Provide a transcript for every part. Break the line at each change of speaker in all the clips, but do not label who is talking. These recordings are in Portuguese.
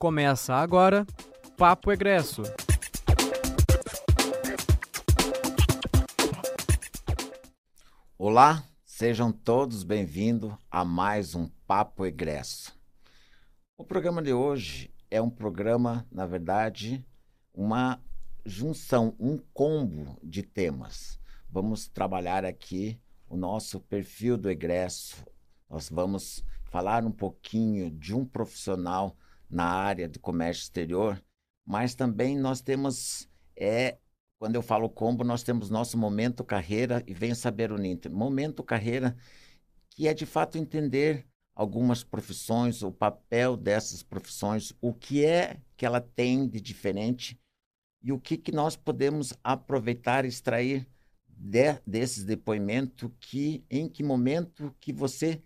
Começa agora Papo Egresso.
Olá, sejam todos bem-vindos a mais um Papo Egresso. O programa de hoje é um programa, na verdade, uma junção, um combo de temas. Vamos trabalhar aqui o nosso perfil do egresso. Nós vamos falar um pouquinho de um profissional na área de comércio exterior, mas também nós temos, é, quando eu falo combo, nós temos nosso momento carreira e vem saber o Ninter. Momento carreira, que é de fato entender algumas profissões, o papel dessas profissões, o que é que ela tem de diferente e o que, que nós podemos aproveitar extrair de, desses depoimentos que em que momento que você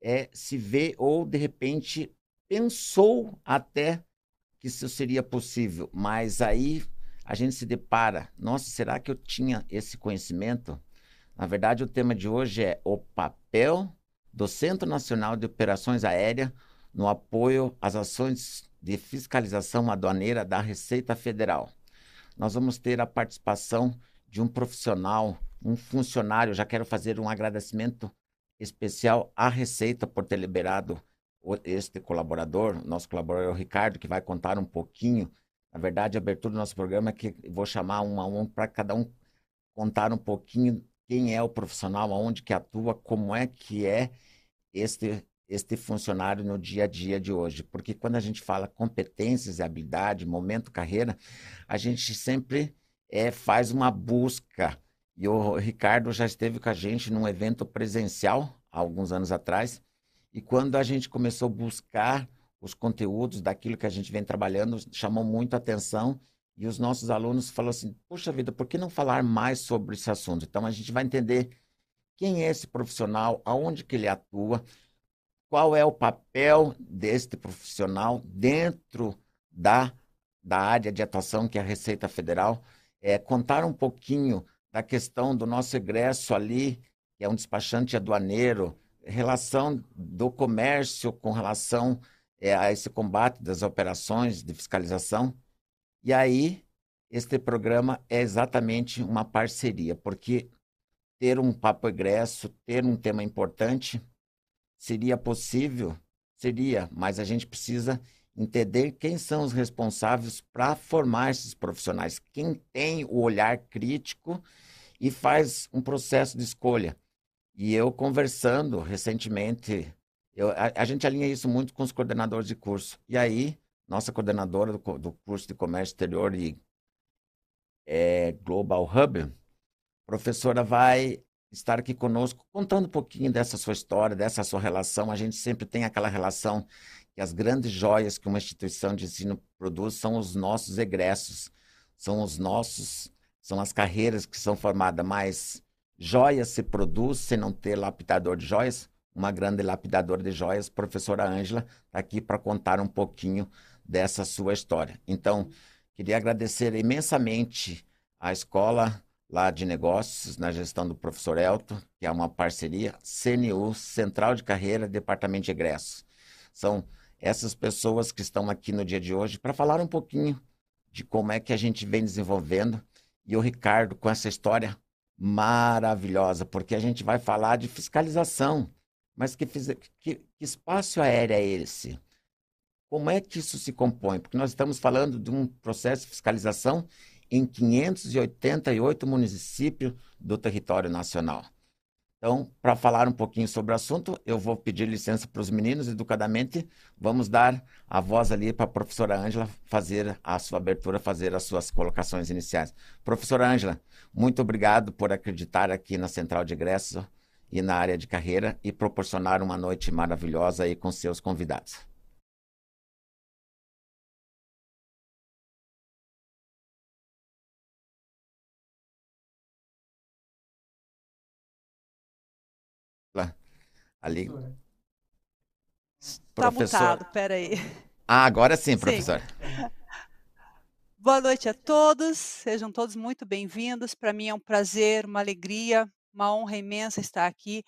é, se vê ou de repente pensou até que isso seria possível, mas aí a gente se depara, nossa, será que eu tinha esse conhecimento? Na verdade, o tema de hoje é o papel do Centro Nacional de Operações Aéreas no apoio às ações de fiscalização aduaneira da Receita Federal. Nós vamos ter a participação de um profissional, um funcionário. Já quero fazer um agradecimento especial à Receita por ter liberado este colaborador, nosso colaborador Ricardo, que vai contar um pouquinho. Na verdade, a abertura do nosso programa é que vou chamar um a um para cada um contar um pouquinho quem é o profissional, aonde que atua, como é que é este este funcionário no dia a dia de hoje. Porque quando a gente fala competências e habilidade, momento carreira, a gente sempre é, faz uma busca. E o Ricardo já esteve com a gente num evento presencial, há alguns anos atrás, e quando a gente começou a buscar os conteúdos daquilo que a gente vem trabalhando, chamou muito a atenção e os nossos alunos falaram assim: puxa vida, por que não falar mais sobre esse assunto? Então a gente vai entender quem é esse profissional, aonde que ele atua, qual é o papel deste profissional dentro da, da área de atuação que é a Receita Federal, é, contar um pouquinho da questão do nosso egresso ali, que é um despachante aduaneiro, relação do comércio com relação é, a esse combate das operações de fiscalização. E aí, este programa é exatamente uma parceria, porque ter um papo egresso, ter um tema importante, Seria possível? Seria, mas a gente precisa entender quem são os responsáveis para formar esses profissionais, quem tem o olhar crítico e faz um processo de escolha. E eu conversando recentemente, eu, a, a, gente alinha isso muito com os coordenadores de curso. E aí, nossa coordenadora do, do curso de comércio exterior e é, Global Hub, professora vai estar aqui conosco, contando um pouquinho dessa sua história, dessa sua relação. A gente sempre tem aquela relação que as grandes joias que uma instituição de ensino produz são os nossos egressos, são os nossos, são as carreiras que são formadas, mas joias se produz sem não ter lapidador de joias. Uma grande lapidadora de joias, professora Ângela, está aqui para contar um pouquinho dessa sua história. Então, queria agradecer imensamente à escola lá de negócios, na gestão do professor Elton, que é uma parceria, CNU, Central de Carreira, Departamento de Egressos. São essas pessoas que estão aqui no dia de hoje para falar um pouquinho de como é que a gente vem desenvolvendo. E o Ricardo com essa história maravilhosa, porque a gente vai falar de fiscalização. Mas que, que, que espaço aéreo é esse? Como é que isso se compõe? Porque nós estamos falando de um processo de fiscalização em 588 municípios do território nacional. Então, para falar um pouquinho sobre o assunto, eu vou pedir licença para os meninos, educadamente, vamos dar a voz ali para a professora Ângela fazer a sua abertura, fazer as suas colocações iniciais. Professora Ângela, muito obrigado por acreditar aqui na Central de Egresso e na área de carreira e proporcionar uma noite maravilhosa aí com seus convidados. Ali.
Tá Professor... mutado, peraí.
Ah, agora sim, professor. Sim.
Boa noite a todos, sejam todos muito bem-vindos. Para mim é um prazer, uma alegria, uma honra imensa estar aqui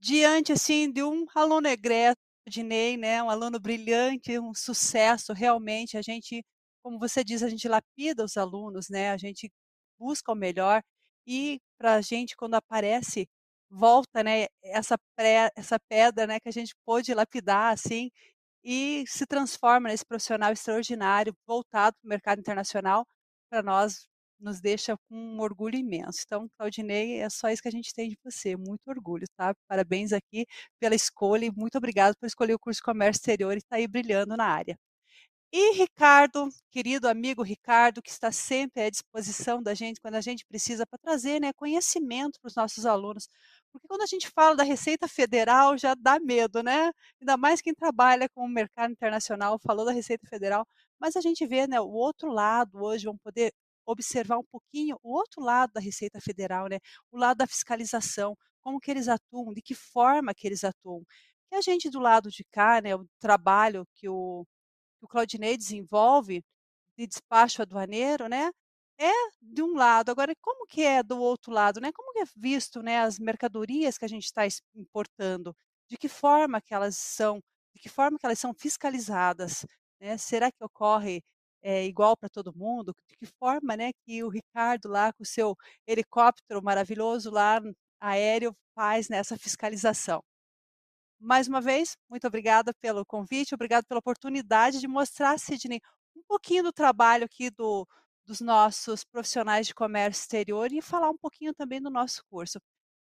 diante assim de um aluno egresso Dinei, né, um aluno brilhante, um sucesso, realmente, a gente, como você diz, a gente lapida os alunos, né, a gente busca o melhor e para a gente quando aparece, volta, né, essa pré essa pedra, né, que a gente pôde lapidar, assim, e se transforma nesse profissional extraordinário, voltado para o mercado internacional, para nós nos deixa com um orgulho imenso. Então, Claudinei, é só isso que a gente tem de você, muito orgulho, tá? Parabéns aqui pela escolha e muito obrigado por escolher o curso de Comércio Exterior e estar tá aí brilhando na área. E Ricardo, querido amigo Ricardo, que está sempre à disposição da gente quando a gente precisa para trazer né, conhecimento para os nossos alunos. Porque quando a gente fala da Receita Federal, já dá medo, né? Ainda mais quem trabalha com o mercado internacional, falou da Receita Federal, mas a gente vê né, o outro lado hoje, vamos poder observar um pouquinho o outro lado da Receita Federal, né? O lado da fiscalização, como que eles atuam, de que forma que eles atuam. Que a gente do lado de cá, né, o trabalho que o, que o Claudinei desenvolve de despacho aduaneiro, né? É de um lado, agora como que é do outro lado, né? Como que é visto, né, as mercadorias que a gente está importando? De que forma que elas são, de que forma que elas são fiscalizadas, né? Será que ocorre é, igual para todo mundo? De que forma, né, que o Ricardo lá com o seu helicóptero maravilhoso lá aéreo faz nessa fiscalização? Mais uma vez, muito obrigada pelo convite, obrigado pela oportunidade de mostrar, Sidney, um pouquinho do trabalho aqui do, dos nossos profissionais de comércio exterior e falar um pouquinho também do nosso curso.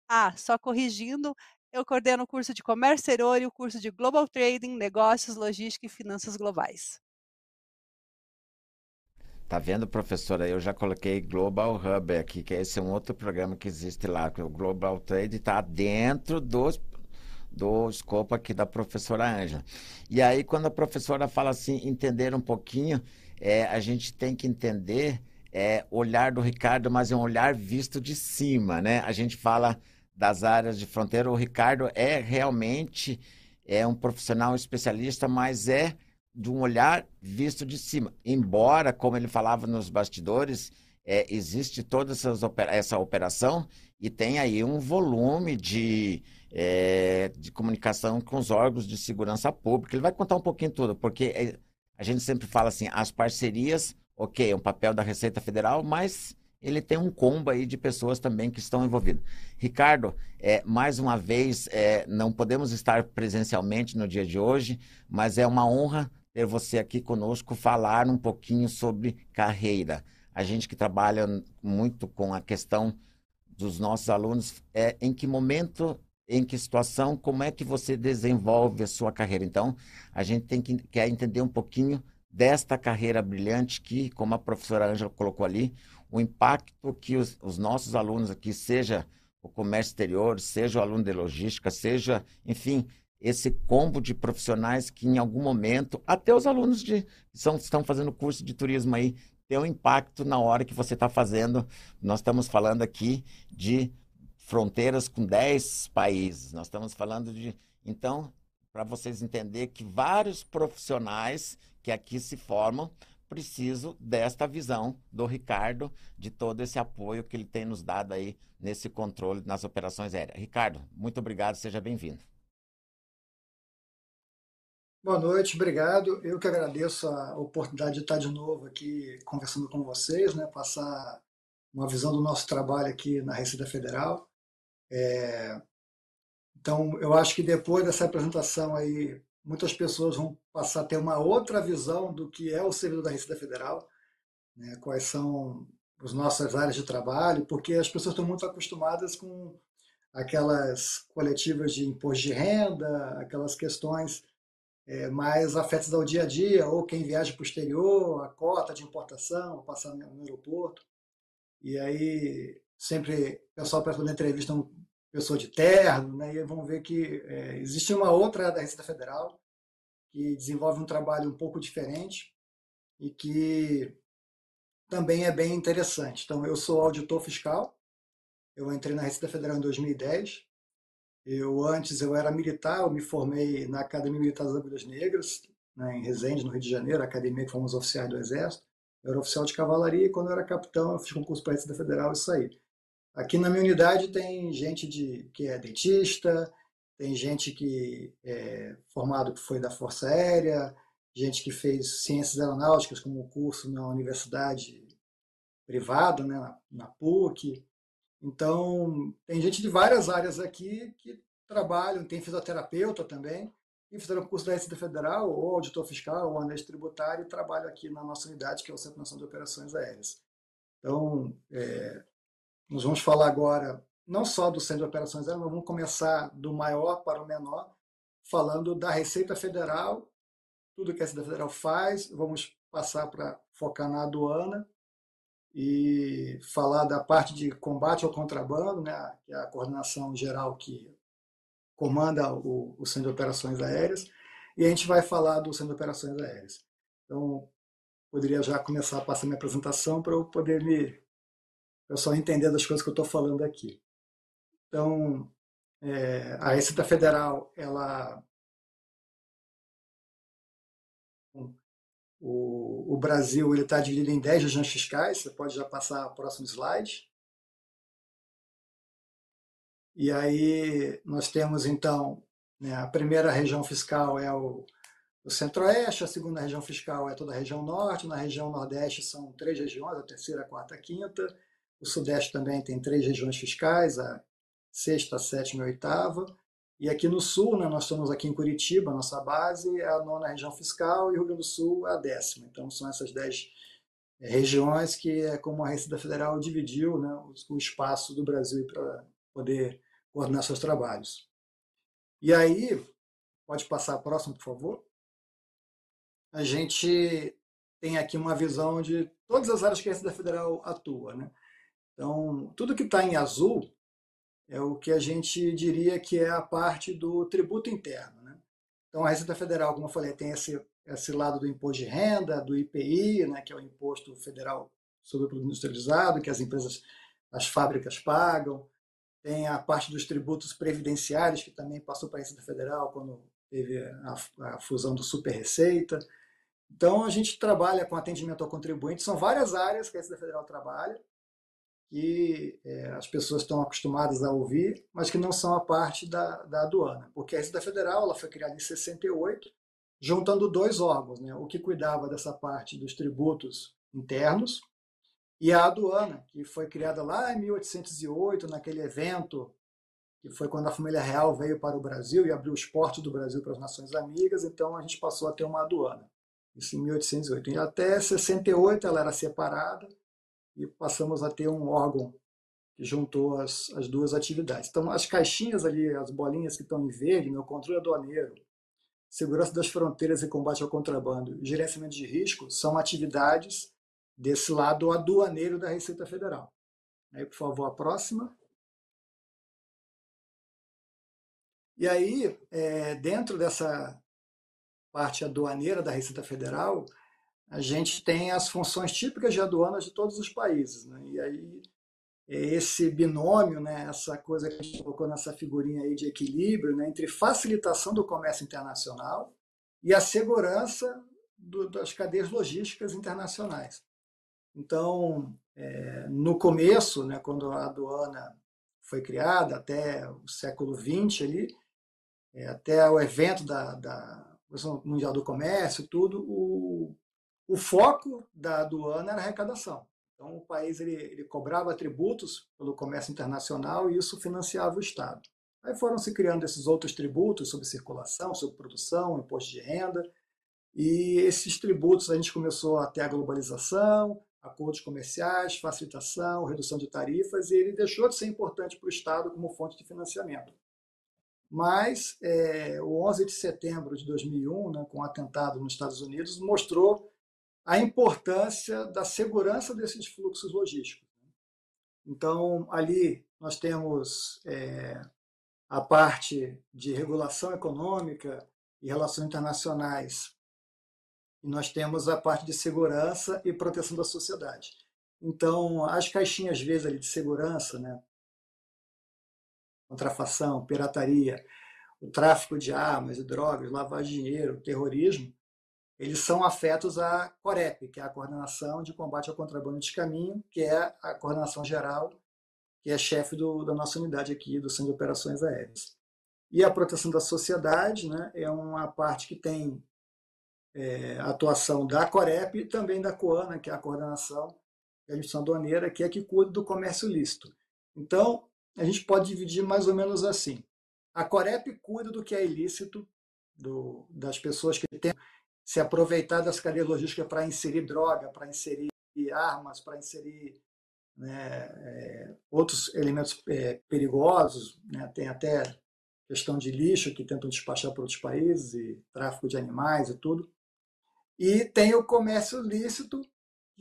Ah, só corrigindo, eu coordeno o curso de comércio exterior e o curso de Global Trading, Negócios, Logística e Finanças Globais.
Tá vendo, professora? Eu já coloquei Global Hub aqui, que esse é um outro programa que existe lá, que o Global Trade está dentro dos, do escopo aqui da professora Ângela. E aí, quando a professora fala assim, entender um pouquinho, é, a gente tem que entender é, olhar do Ricardo, mas é um olhar visto de cima, né? A gente fala das áreas de fronteira, o Ricardo é realmente é um profissional especialista, mas é de um olhar visto de cima. Embora, como ele falava nos bastidores, é, existe toda essa operação e tem aí um volume de, é, de comunicação com os órgãos de segurança pública. Ele vai contar um pouquinho tudo, porque é, a gente sempre fala assim, as parcerias, ok, é um papel da Receita Federal, mas ele tem um combo aí de pessoas também que estão envolvidas. Ricardo, é, mais uma vez, é, não podemos estar presencialmente no dia de hoje, mas é uma honra ter você aqui conosco falar um pouquinho sobre carreira. A gente que trabalha muito com a questão dos nossos alunos, é em que momento, em que situação, como é que você desenvolve a sua carreira. Então, a gente tem que quer entender um pouquinho desta carreira brilhante que, como a professora Ângela colocou ali, o impacto que os, os nossos alunos aqui, seja o comércio exterior, seja o aluno de logística, seja, enfim, esse combo de profissionais que em algum momento, até os alunos de, são, estão fazendo curso de turismo aí, tem um impacto na hora que você está fazendo. Nós estamos falando aqui de fronteiras com 10 países. Nós estamos falando de. Então, para vocês entenderem que vários profissionais que aqui se formam preciso desta visão do Ricardo, de todo esse apoio que ele tem nos dado aí nesse controle nas operações aéreas. Ricardo, muito obrigado, seja bem-vindo.
Boa noite, obrigado. Eu que agradeço a oportunidade de estar de novo aqui conversando com vocês, né, passar uma visão do nosso trabalho aqui na Receita Federal. É... Então, eu acho que depois dessa apresentação aí, muitas pessoas vão passar a ter uma outra visão do que é o servidor da Receita Federal, né, quais são as nossas áreas de trabalho, porque as pessoas estão muito acostumadas com aquelas coletivas de imposto de renda, aquelas questões é, mais afetos ao dia a dia, ou quem viaja para o exterior, a cota de importação, passar no aeroporto. E aí, sempre o pessoal para fazer entrevista uma pessoa de terno, né, e vão ver que é, existe uma outra da Receita Federal que desenvolve um trabalho um pouco diferente e que também é bem interessante. Então, eu sou auditor fiscal, eu entrei na Receita Federal em 2010, eu antes eu era militar, eu me formei na Academia Militar das Agulhas Negras, né, em Resende, no Rio de Janeiro, academia que fomos oficiais do Exército. Eu era oficial de cavalaria e quando eu era capitão eu fiz concurso para a Receita Federal e saí. Aqui na minha unidade tem gente de, que é dentista, tem gente que é formado que foi da Força Aérea, gente que fez ciências aeronáuticas como curso na universidade privada, né, na, na PUC. Então, tem gente de várias áreas aqui que trabalham, tem fisioterapeuta também, e fizeram curso da Receita Federal, ou auditor fiscal, ou analista tributário, e trabalham aqui na nossa unidade, que é o Centro Nacional de Operações Aéreas. Então, é, nós vamos falar agora não só do Centro de Operações Aéreas, mas vamos começar do maior para o menor, falando da Receita Federal, tudo que a Receita Federal faz, vamos passar para focar na aduana e falar da parte de combate ao contrabando, né, que é a coordenação geral que comanda o, o Centro de Operações Aéreas, e a gente vai falar do Centro de Operações Aéreas. Então, poderia já começar a passar minha apresentação para eu poder me eu só entender das coisas que eu estou falando aqui. Então, é, a Receita Federal, ela o, o Brasil está dividido em 10 regiões fiscais. Você pode já passar o próximo slide. E aí nós temos então né, a primeira região fiscal é o, o Centro-Oeste, a segunda região fiscal é toda a região Norte, na região Nordeste são três regiões, a terceira, a quarta, a quinta. O Sudeste também tem três regiões fiscais, a sexta, a sétima e a oitava. E aqui no Sul, né, nós estamos aqui em Curitiba, nossa base é a nona região fiscal e o Rio Grande do Sul é a décima. Então são essas dez é, regiões que é como a Receita Federal dividiu né, o espaço do Brasil para poder coordenar seus trabalhos. E aí, pode passar a próxima, por favor? A gente tem aqui uma visão de todas as áreas que a Receita Federal atua. Né? Então, tudo que está em azul é o que a gente diria que é a parte do tributo interno. Né? Então, a Receita Federal, como eu falei, tem esse, esse lado do imposto de renda, do IPI, né, que é o Imposto Federal sobre o Produto Industrializado, que as empresas, as fábricas pagam, tem a parte dos tributos previdenciários, que também passou para a Receita Federal quando teve a, a fusão do Super Receita. Então, a gente trabalha com atendimento ao contribuinte, são várias áreas que a Receita Federal trabalha, que é, as pessoas estão acostumadas a ouvir, mas que não são a parte da, da aduana. Porque a Receita Federal ela foi criada em 68, juntando dois órgãos, né? o que cuidava dessa parte dos tributos internos, e a aduana, que foi criada lá em 1808, naquele evento que foi quando a família real veio para o Brasil e abriu os portos do Brasil para as nações amigas, então a gente passou a ter uma aduana. Isso em 1808. E até 68 ela era separada e passamos a ter um órgão que juntou as, as duas atividades. Então, as caixinhas ali, as bolinhas que estão em verde, meu controle aduaneiro, segurança das fronteiras e combate ao contrabando, gerenciamento de risco, são atividades desse lado aduaneiro da Receita Federal. Aí, por favor, a próxima. E aí, é, dentro dessa parte aduaneira da Receita Federal, a gente tem as funções típicas de aduanas de todos os países. Né? E aí, esse binômio, né, essa coisa que a gente colocou nessa figurinha aí de equilíbrio né, entre facilitação do comércio internacional e a segurança do, das cadeias logísticas internacionais. Então, é, no começo, né, quando a aduana foi criada, até o século XX ali, é, até o evento da, da Mundial do Comércio, tudo, o, o foco da aduana era a arrecadação. Então, o país ele, ele cobrava tributos pelo comércio internacional e isso financiava o Estado. Aí foram se criando esses outros tributos sobre circulação, sobre produção, imposto de renda, e esses tributos a gente começou a ter a globalização, acordos comerciais, facilitação, redução de tarifas, e ele deixou de ser importante para o Estado como fonte de financiamento. Mas é, o 11 de setembro de 2001, né, com o um atentado nos Estados Unidos, mostrou a importância da segurança desses fluxos logísticos. Então, ali nós temos é, a parte de regulação econômica e relações internacionais e nós temos a parte de segurança e proteção da sociedade. Então, as caixinhas vezes ali de segurança, né, contrafação, pirataria, o tráfico de armas e drogas, lavagem de dinheiro, terrorismo, eles são afetos à COREP, que é a Coordenação de Combate ao Contrabando de Caminho, que é a coordenação geral, que é chefe do, da nossa unidade aqui, do Centro de Operações Aéreas. E a proteção da sociedade né, é uma parte que tem é, atuação da Corep e também da COANA, que é a coordenação da administração aduaneira, que é que cuida do comércio lícito. Então, a gente pode dividir mais ou menos assim. A Corep cuida do que é ilícito, do, das pessoas que têm se aproveitar das cadeias logísticas para inserir droga, para inserir armas, para inserir né, é, outros elementos é, perigosos. Né, tem até questão de lixo que tentam despachar para outros países, e tráfico de animais e tudo. E tem o comércio lícito,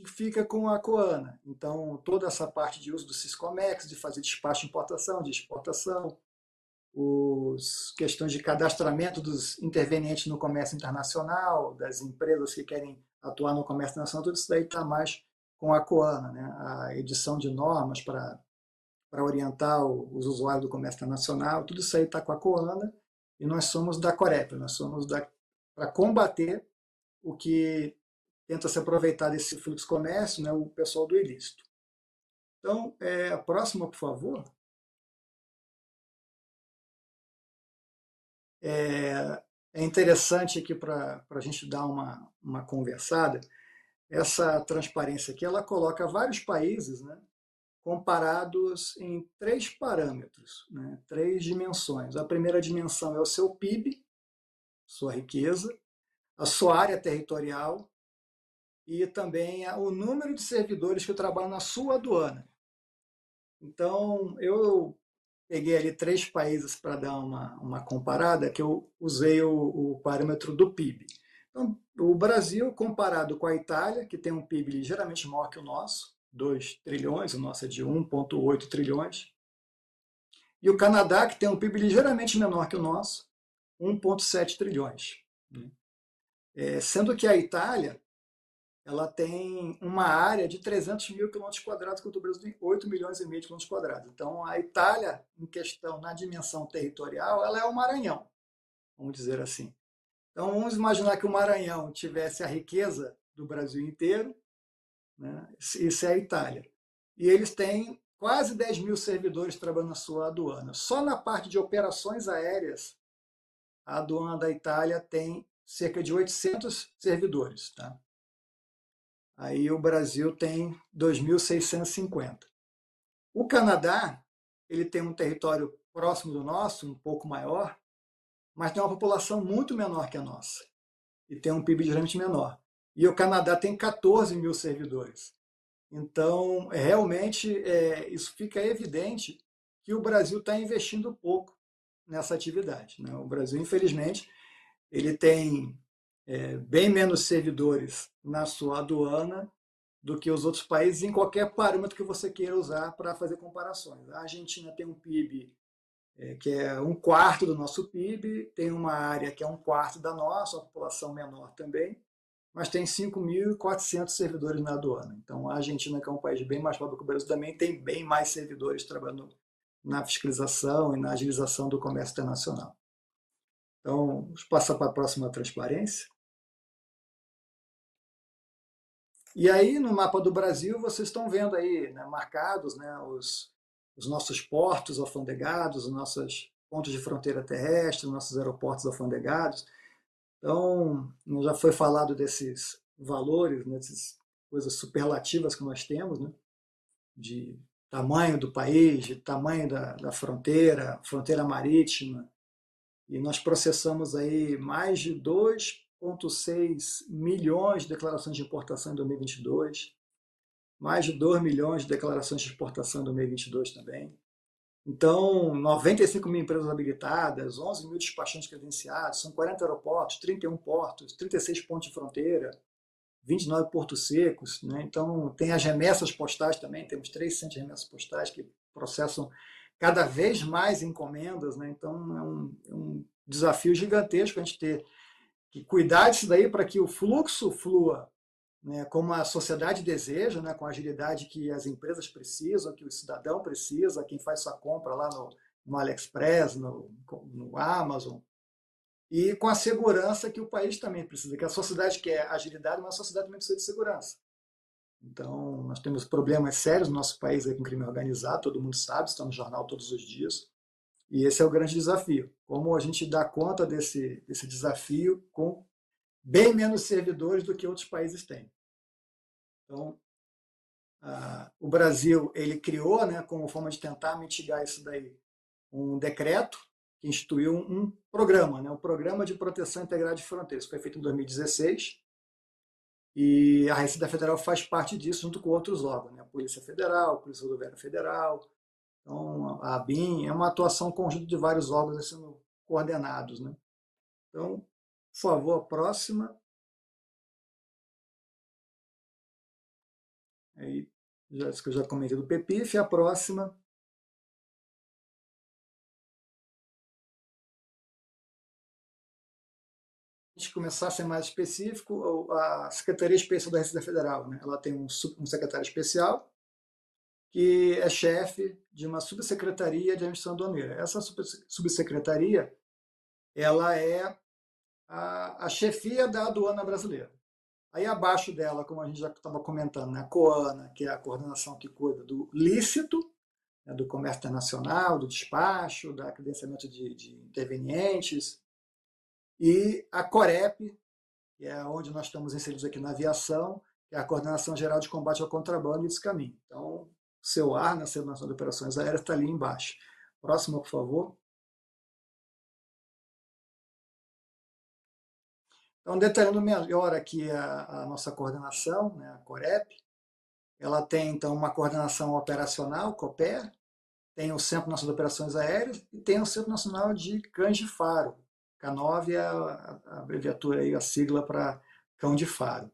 que fica com a Coana. Então, toda essa parte de uso do Siscomex, de fazer despacho de importação, de exportação, os questões de cadastramento dos intervenientes no comércio internacional, das empresas que querem atuar no comércio internacional, tudo isso daí está mais com a Coana, né? a edição de normas para para orientar os usuários do comércio internacional, tudo isso aí está com a Coana e nós somos da Corep, nós somos para combater o que tenta se aproveitar desse fluxo comércio, né, o pessoal do ilícito. Então, é, a próxima, por favor. É, é interessante aqui para a gente dar uma, uma conversada. Essa transparência aqui, ela coloca vários países, né, comparados em três parâmetros, né, três dimensões. A primeira dimensão é o seu PIB, sua riqueza, a sua área territorial e também o número de servidores que trabalham na sua aduana. Então, eu peguei ali três países para dar uma, uma comparada, que eu usei o, o parâmetro do PIB. Então, o Brasil, comparado com a Itália, que tem um PIB ligeiramente maior que o nosso, 2 trilhões, o nosso é de 1,8 trilhões, e o Canadá, que tem um PIB ligeiramente menor que o nosso, 1,7 trilhões. Né? É, sendo que a Itália ela tem uma área de 300 mil quilômetros quadrados, enquanto o Brasil tem 8 milhões e meio de quilômetros quadrados. Então, a Itália, em questão, na dimensão territorial, ela é o Maranhão, vamos dizer assim. Então, vamos imaginar que o Maranhão tivesse a riqueza do Brasil inteiro, né? isso é a Itália. E eles têm quase 10 mil servidores trabalhando na sua aduana. Só na parte de operações aéreas, a aduana da Itália tem cerca de 800 servidores. Tá? Aí o Brasil tem 2.650. O Canadá ele tem um território próximo do nosso, um pouco maior, mas tem uma população muito menor que a nossa e tem um PIB geralmente menor. E o Canadá tem 14 mil servidores. Então, realmente, é, isso fica evidente que o Brasil está investindo pouco nessa atividade. Né? O Brasil, infelizmente, ele tem é, bem menos servidores na sua aduana do que os outros países em qualquer parâmetro que você queira usar para fazer comparações. A Argentina tem um PIB é, que é um quarto do nosso PIB, tem uma área que é um quarto da nossa, a população menor também, mas tem 5.400 servidores na aduana. Então, a Argentina, que é um país bem mais pobre que o Brasil, também tem bem mais servidores trabalhando na fiscalização e na agilização do comércio internacional. Então, vamos passar para a próxima transparência. E aí, no mapa do Brasil, vocês estão vendo aí, né, marcados né, os, os nossos portos alfandegados, os nossos pontos de fronteira terrestre, os nossos aeroportos alfandegados. Então, já foi falado desses valores, né, dessas coisas superlativas que nós temos, né, de tamanho do país, de tamanho da, da fronteira, fronteira marítima. E nós processamos aí mais de 2 1,6 milhões de declarações de importação em 2022, mais de 2 milhões de declarações de exportação em 2022 também. Então, 95 mil empresas habilitadas, 11 mil despachantes credenciados, são 40 aeroportos, 31 portos, 36 pontos de fronteira, 29 portos secos. Né? Então, tem as remessas postais também, temos três centros de remessas postais que processam cada vez mais encomendas. Né? Então, é um, é um desafio gigantesco a gente ter que cuidar disso daí para que o fluxo flua né, como a sociedade deseja, né, com a agilidade que as empresas precisam, que o cidadão precisa, quem faz sua compra lá no, no AliExpress, no, no Amazon, e com a segurança que o país também precisa, que a sociedade quer agilidade, mas a sociedade também precisa de segurança. Então, nós temos problemas sérios no nosso país aí com crime organizado, todo mundo sabe, está no jornal todos os dias. E esse é o grande desafio. Como a gente dá conta desse, desse desafio com bem menos servidores do que outros países têm. Então, o Brasil ele criou, né, como forma de tentar mitigar isso daí, um decreto que instituiu um, programa, né, o Programa de Proteção Integrada de Fronteiras. Foi feito em 2016 e a Receita Federal faz parte disso junto com outros órgãos, né, a Polícia Federal, a Polícia Rodoviária Federal, então, a ABIN é uma atuação conjunta de vários órgãos sendo coordenados. Né? Então, por favor, a próxima. Aí, já, que eu já comentei do PEPIF, a próxima. Começar a ser mais específico, a Secretaria Especial da Receita Federal, né? ela tem um, um secretário especial, que é chefe de uma subsecretaria de administração aduaneira. Essa subsecretaria ela é a, a chefia da aduana brasileira. Aí abaixo dela, como a gente já estava comentando, né, a COANA, que é a coordenação que cuida do lícito, né, do comércio internacional, do despacho, da credenciamento de, de intervenientes, e a COREP, que é onde nós estamos inseridos aqui na aviação, que é a Coordenação Geral de Combate ao Contrabando e Descaminho. Então, seu ar na Nacional de Operações Aéreas está ali embaixo. Próxima, por favor. Então, detalhando melhor aqui a, a nossa coordenação, né, a COREP, ela tem, então, uma coordenação operacional, COPER, tem o Centro Nacional de Operações Aéreas e tem o Centro Nacional de Cães de Faro. K9 é a, a abreviatura, aí, a sigla para cão de faro.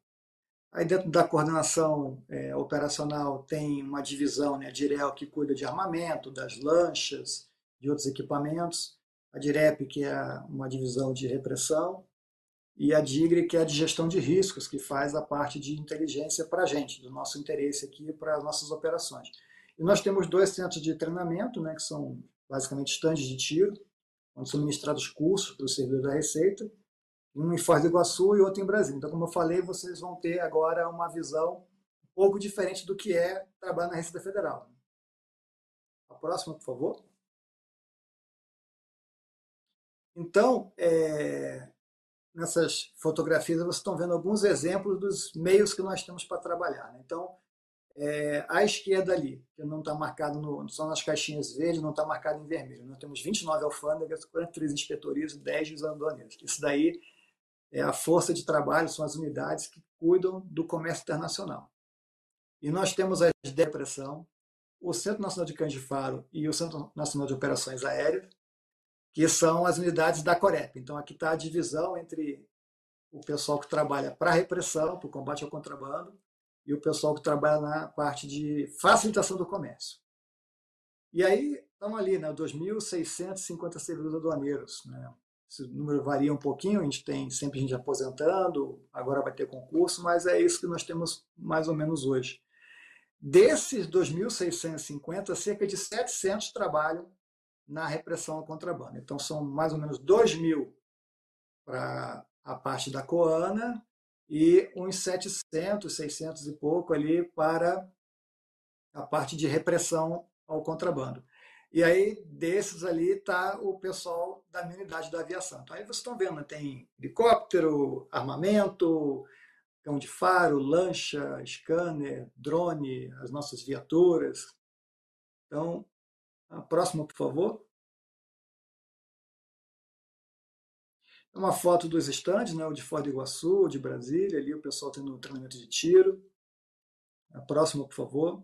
Aí dentro da coordenação é, operacional tem uma divisão, né, a DIREL, que cuida de armamento, das lanchas, de outros equipamentos, a DIREP, que é uma divisão de repressão, e a DIGRE, que é a de gestão de riscos, que faz a parte de inteligência para a gente, do nosso interesse aqui para as nossas operações. E nós temos dois centros de treinamento, né, que são basicamente estandes de tiro, onde são ministrados cursos para o servidor da Receita, um em Foz do Iguaçu e outro em Brasília. Então, como eu falei, vocês vão ter agora uma visão um pouco diferente do que é trabalhar na Receita Federal. A próxima, por favor. Então, é, nessas fotografias, vocês estão vendo alguns exemplos dos meios que nós temos para trabalhar. Né? Então, é, à esquerda ali, que não está marcado, no, só nas caixinhas verdes, não está marcado em vermelho. Nós temos 29 alfândegas, 43 inspetorias e 10 juízes aduaneiros. Isso daí é a força de trabalho, são as unidades que cuidam do comércio internacional. E nós temos a depressão, o Centro Nacional de Cães de Faro e o Centro Nacional de Operações Aéreas, que são as unidades da Corep. Então aqui está a divisão entre o pessoal que trabalha para a repressão, para o combate ao contrabando, e o pessoal que trabalha na parte de facilitação do comércio. E aí estão ali, né, 2.650 servidores aduaneiros, né, esse número varia um pouquinho, a gente tem sempre gente aposentando, agora vai ter concurso, mas é isso que nós temos mais ou menos hoje. Desses 2.650, cerca de 700 trabalham na repressão ao contrabando. Então, são mais ou menos 2 mil para a parte da Coana e uns 700, 600 e pouco ali para a parte de repressão ao contrabando. E aí, desses ali, está o pessoal da minha unidade da aviação. Então, aí vocês estão vendo, né? tem helicóptero, armamento, cão de faro, lancha, scanner, drone, as nossas viaturas. Então, a próxima, por favor. Uma foto dos estandes, né? o de Foz do Iguaçu, de Brasília, ali o pessoal tendo um treinamento de tiro. A próxima, por favor.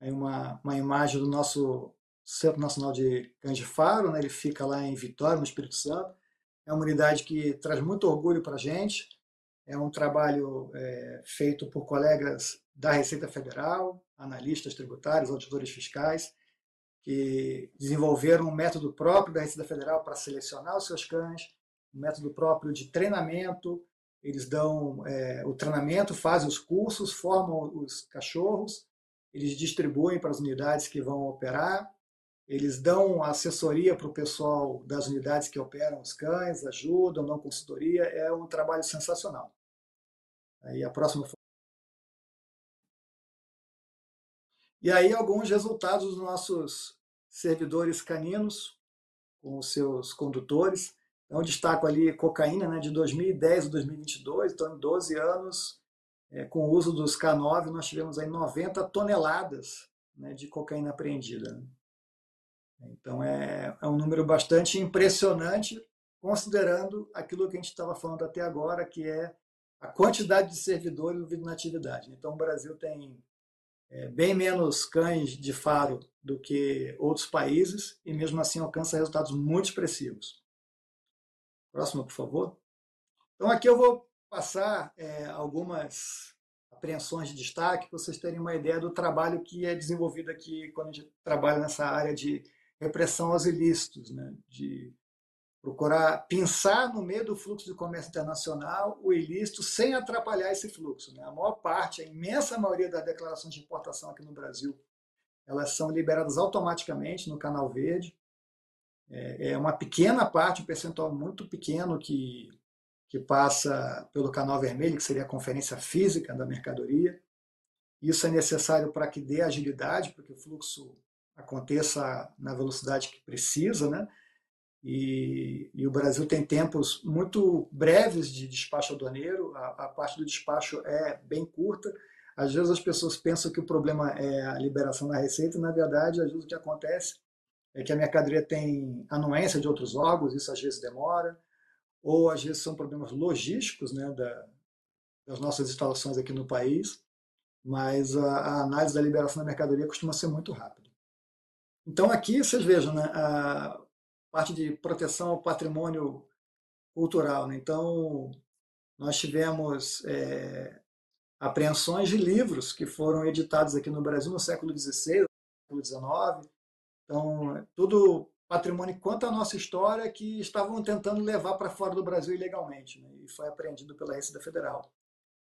Uma, uma imagem do nosso Centro Nacional de Cães de Faro, né? ele fica lá em Vitória, no Espírito Santo. É uma unidade que traz muito orgulho para a gente. É um trabalho é, feito por colegas da Receita Federal, analistas tributários, auditores fiscais, que desenvolveram um método próprio da Receita Federal para selecionar os seus cães, um método próprio de treinamento. Eles dão é, o treinamento, fazem os cursos, formam os cachorros eles distribuem para as unidades que vão operar, eles dão assessoria para o pessoal das unidades que operam os cães, ajudam, dão consultoria, é um trabalho sensacional. Aí a próxima E aí alguns resultados dos nossos servidores caninos, com os seus condutores. Então, destaco ali cocaína né, de 2010 a 2022, então em 12 anos, é, com o uso dos K9, nós tivemos aí 90 toneladas né, de cocaína apreendida. Então, é, é um número bastante impressionante, considerando aquilo que a gente estava falando até agora, que é a quantidade de servidores envolvidos na atividade. Então, o Brasil tem é, bem menos cães de faro do que outros países e, mesmo assim, alcança resultados muito expressivos. Próximo, por favor. Então, aqui eu vou passar é, algumas apreensões de destaque para vocês terem uma ideia do trabalho que é desenvolvido aqui quando a gente trabalha nessa área de repressão aos ilícitos, né? de procurar pensar no meio do fluxo de comércio internacional o ilícito sem atrapalhar esse fluxo. Né? A maior parte, a imensa maioria das declarações de importação aqui no Brasil, elas são liberadas automaticamente no Canal Verde. É, é uma pequena parte, um percentual muito pequeno que, que passa pelo Canal Vermelho, que seria a conferência física da mercadoria. Isso é necessário para que dê agilidade, para que o fluxo aconteça na velocidade que precisa, né? E, e, o Brasil tem tempos muito breves de despacho aduaneiro, a, a, parte do despacho é bem curta. Às vezes as pessoas pensam que o problema é a liberação da receita, na verdade, às vezes o que acontece é que a mercadoria tem anuência de outros órgãos, isso às vezes demora, ou às vezes são problemas logísticos né, da, das nossas instalações aqui no país, mas a, a análise da liberação da mercadoria costuma ser muito rápida. Então aqui vocês vejam, né, a, parte de proteção ao patrimônio cultural. Né? Então, nós tivemos é, apreensões de livros que foram editados aqui no Brasil no século XVI, século XIX. Então, tudo patrimônio quanto à nossa história que estavam tentando levar para fora do Brasil ilegalmente, né? e foi apreendido pela Receita Federal.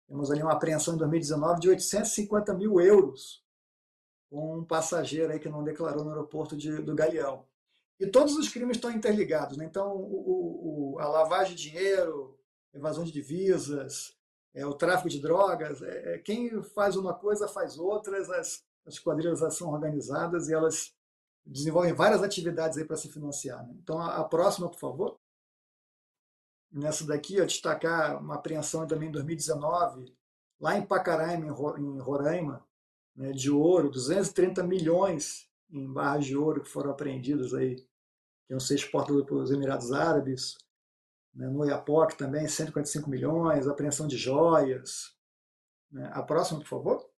Temos ali uma apreensão em 2019 de 850 mil euros com um passageiro aí que não declarou no aeroporto de, do Galeão. E todos os crimes estão interligados. Né? Então, o, o, a lavagem de dinheiro, evasão de divisas, é, o tráfico de drogas, é, é quem faz uma coisa faz outras, as, as quadrilhas são organizadas e elas desenvolvem várias atividades para se financiar. Né? Então, a, a, próxima, por favor. Nessa daqui, eu destacar uma apreensão também em 2019, lá em Pacaraima, em Roraima, né, de ouro, 230 milhões em barras de ouro que foram apreendidas aí iam ser exportados para os Emirados Árabes, né, no Oiapoque também, 145 milhões, apreensão de joias. Né. A próxima, por favor.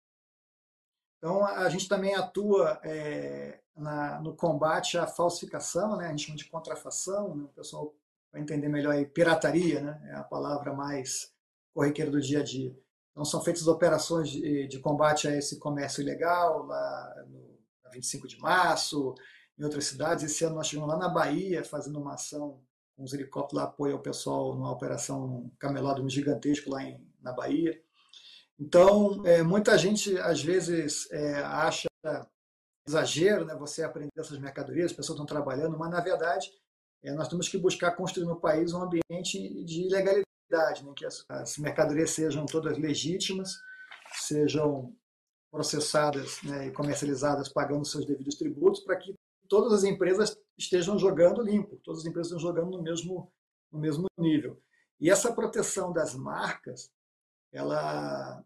Então, a gente também atua é, na, no combate à falsificação, né, a gente chama de contrafação, né, o pessoal vai entender melhor aí, pirataria, né, é a palavra mais corriqueira do dia a dia. Então, são feitas operações de, de combate a esse comércio ilegal, lá no 25 de março, em outras cidades. Esse ano nós estivemos lá na Bahia fazendo uma ação com os helicópteros lá apoio ao pessoal numa operação camelado gigantesco lá em, na Bahia. Então, é, muita gente às vezes é, acha exagero, né, você aprender essas mercadorias, as pessoas estão trabalhando, mas na verdade é, nós temos que buscar construir no país um ambiente de legalidade, né, que as, as mercadorias sejam todas legítimas, sejam processadas né, e comercializadas pagando seus devidos tributos, para que todas as empresas estejam jogando limpo, todas as empresas estão jogando no mesmo, no mesmo nível. E essa proteção das marcas, ela,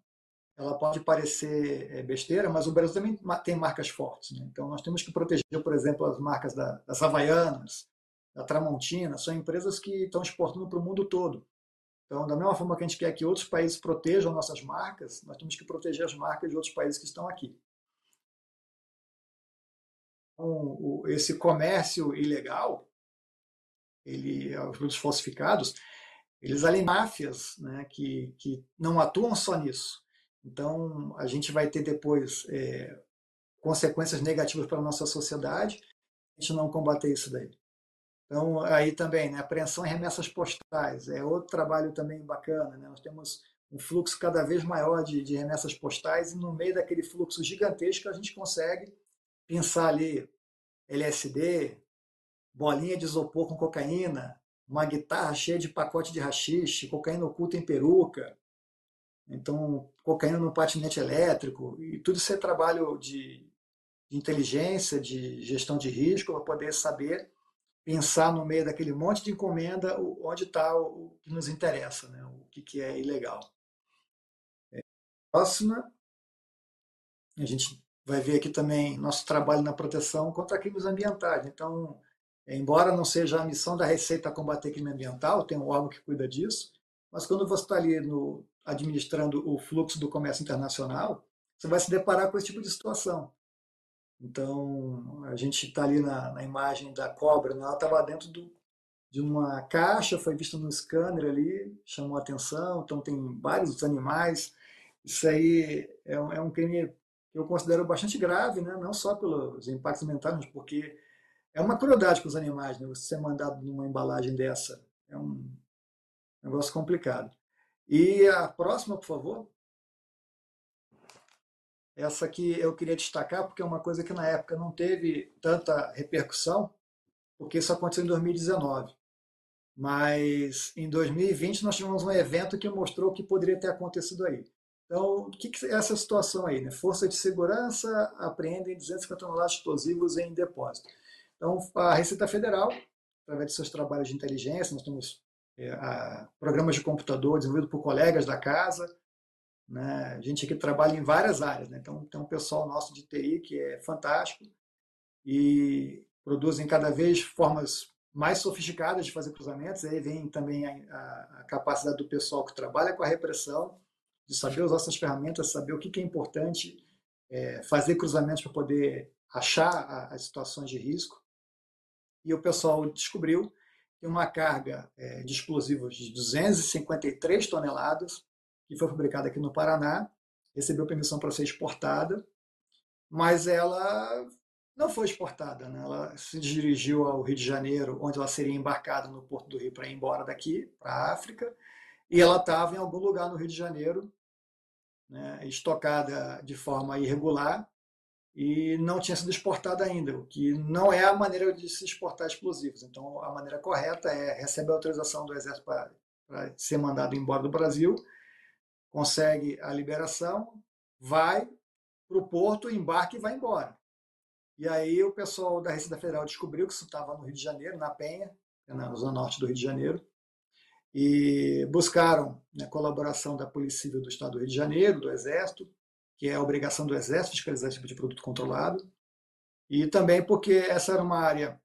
ela pode parecer é, besteira, mas o Brasil também tem marcas fortes. Né? Então, nós temos que proteger, por exemplo, as marcas da, das Havaianas, da Tramontina, são empresas que estão exportando para o mundo todo. Então, da mesma forma que a gente quer que outros países protejam nossas marcas, nós temos que proteger as marcas de outros países que estão aqui. Então, esse comércio ilegal, ele, os produtos falsificados, eles além máfias né, que, que não atuam só nisso. Então, a gente vai ter depois é, consequências negativas para a nossa sociedade a gente não combater isso daí. Então, aí também, né, apreensão e remessas postais é outro trabalho também bacana. Né? Nós temos um fluxo cada vez maior de, de remessas postais e no meio daquele fluxo gigantesco a gente consegue pensar ali LSD, bolinha de isopor com cocaína, uma guitarra cheia de pacote de rachixe, cocaína oculta em peruca, então cocaína no patinete elétrico, e tudo isso é trabalho de, inteligência, de gestão de risco, para poder saber pensar no meio daquele monte de encomenda onde está o que nos interessa, né? o que, que é ilegal. É, próxima, a gente vai ver aqui também nosso trabalho na proteção contra crimes ambientais. Então, embora não seja a missão da Receita combater crime ambiental, tem um órgão que cuida disso, mas quando você está ali no, administrando o fluxo do comércio internacional, você vai se deparar com esse tipo de situação. Então, a gente está ali na, na, imagem da cobra, né? ela estava dentro do, de uma caixa, foi vista no scanner ali, chamou a atenção. Então, tem vários animais. Isso aí é um, é um crime que eu considero bastante grave, né? não só pelos impactos mentais, mas porque é uma crueldade com os animais. Né? Você ser mandado numa embalagem dessa é um negócio complicado. E a próxima, por favor. Essa aqui eu queria destacar porque é uma coisa que na época não teve tanta repercussão, porque isso aconteceu em 2019. Mas em 2020 nós tivemos um evento que mostrou o que poderia ter acontecido aí. Então, o que é essa situação aí? Né? Força de segurança apreendem 250 toneladas de explosivos em depósito. Então, a Receita Federal, através de seus trabalhos de inteligência, nós temos é, programas de computador desenvolvidos por colegas da casa, né? A gente aqui trabalha em várias áreas, né? então tem um pessoal nosso de TI que é fantástico e produzem cada vez formas mais sofisticadas de fazer cruzamentos. Aí vem também a, a, a capacidade do pessoal que trabalha com a repressão, de saber usar essas ferramentas, saber o que, que é importante é, fazer cruzamentos para poder achar as situações de risco. E o pessoal descobriu que uma carga é, de explosivos de 253 toneladas que foi fabricada aqui no Paraná, recebeu permissão para ser exportada, mas ela não foi exportada. Né? Ela se dirigiu ao Rio de Janeiro, onde ela seria embarcada no Porto do Rio para ir embora daqui, para a África, e ela estava em algum lugar no Rio de Janeiro, né, estocada de forma irregular, e não tinha sido exportada ainda, o que não é a maneira de se exportar explosivos. Então, a maneira correta é receber a autorização do Exército para ser mandado embora do Brasil, consegue a liberação, vai para o porto, embarca e vai embora. E aí o pessoal da Receita Federal descobriu que isso estava no Rio de Janeiro, na Penha, na zona norte do Rio de Janeiro, e buscaram né, colaboração da Polícia Civil do Estado do Rio de Janeiro, do Exército, que é a obrigação do Exército fiscalizar esse tipo de produto controlado, e também porque essa era uma área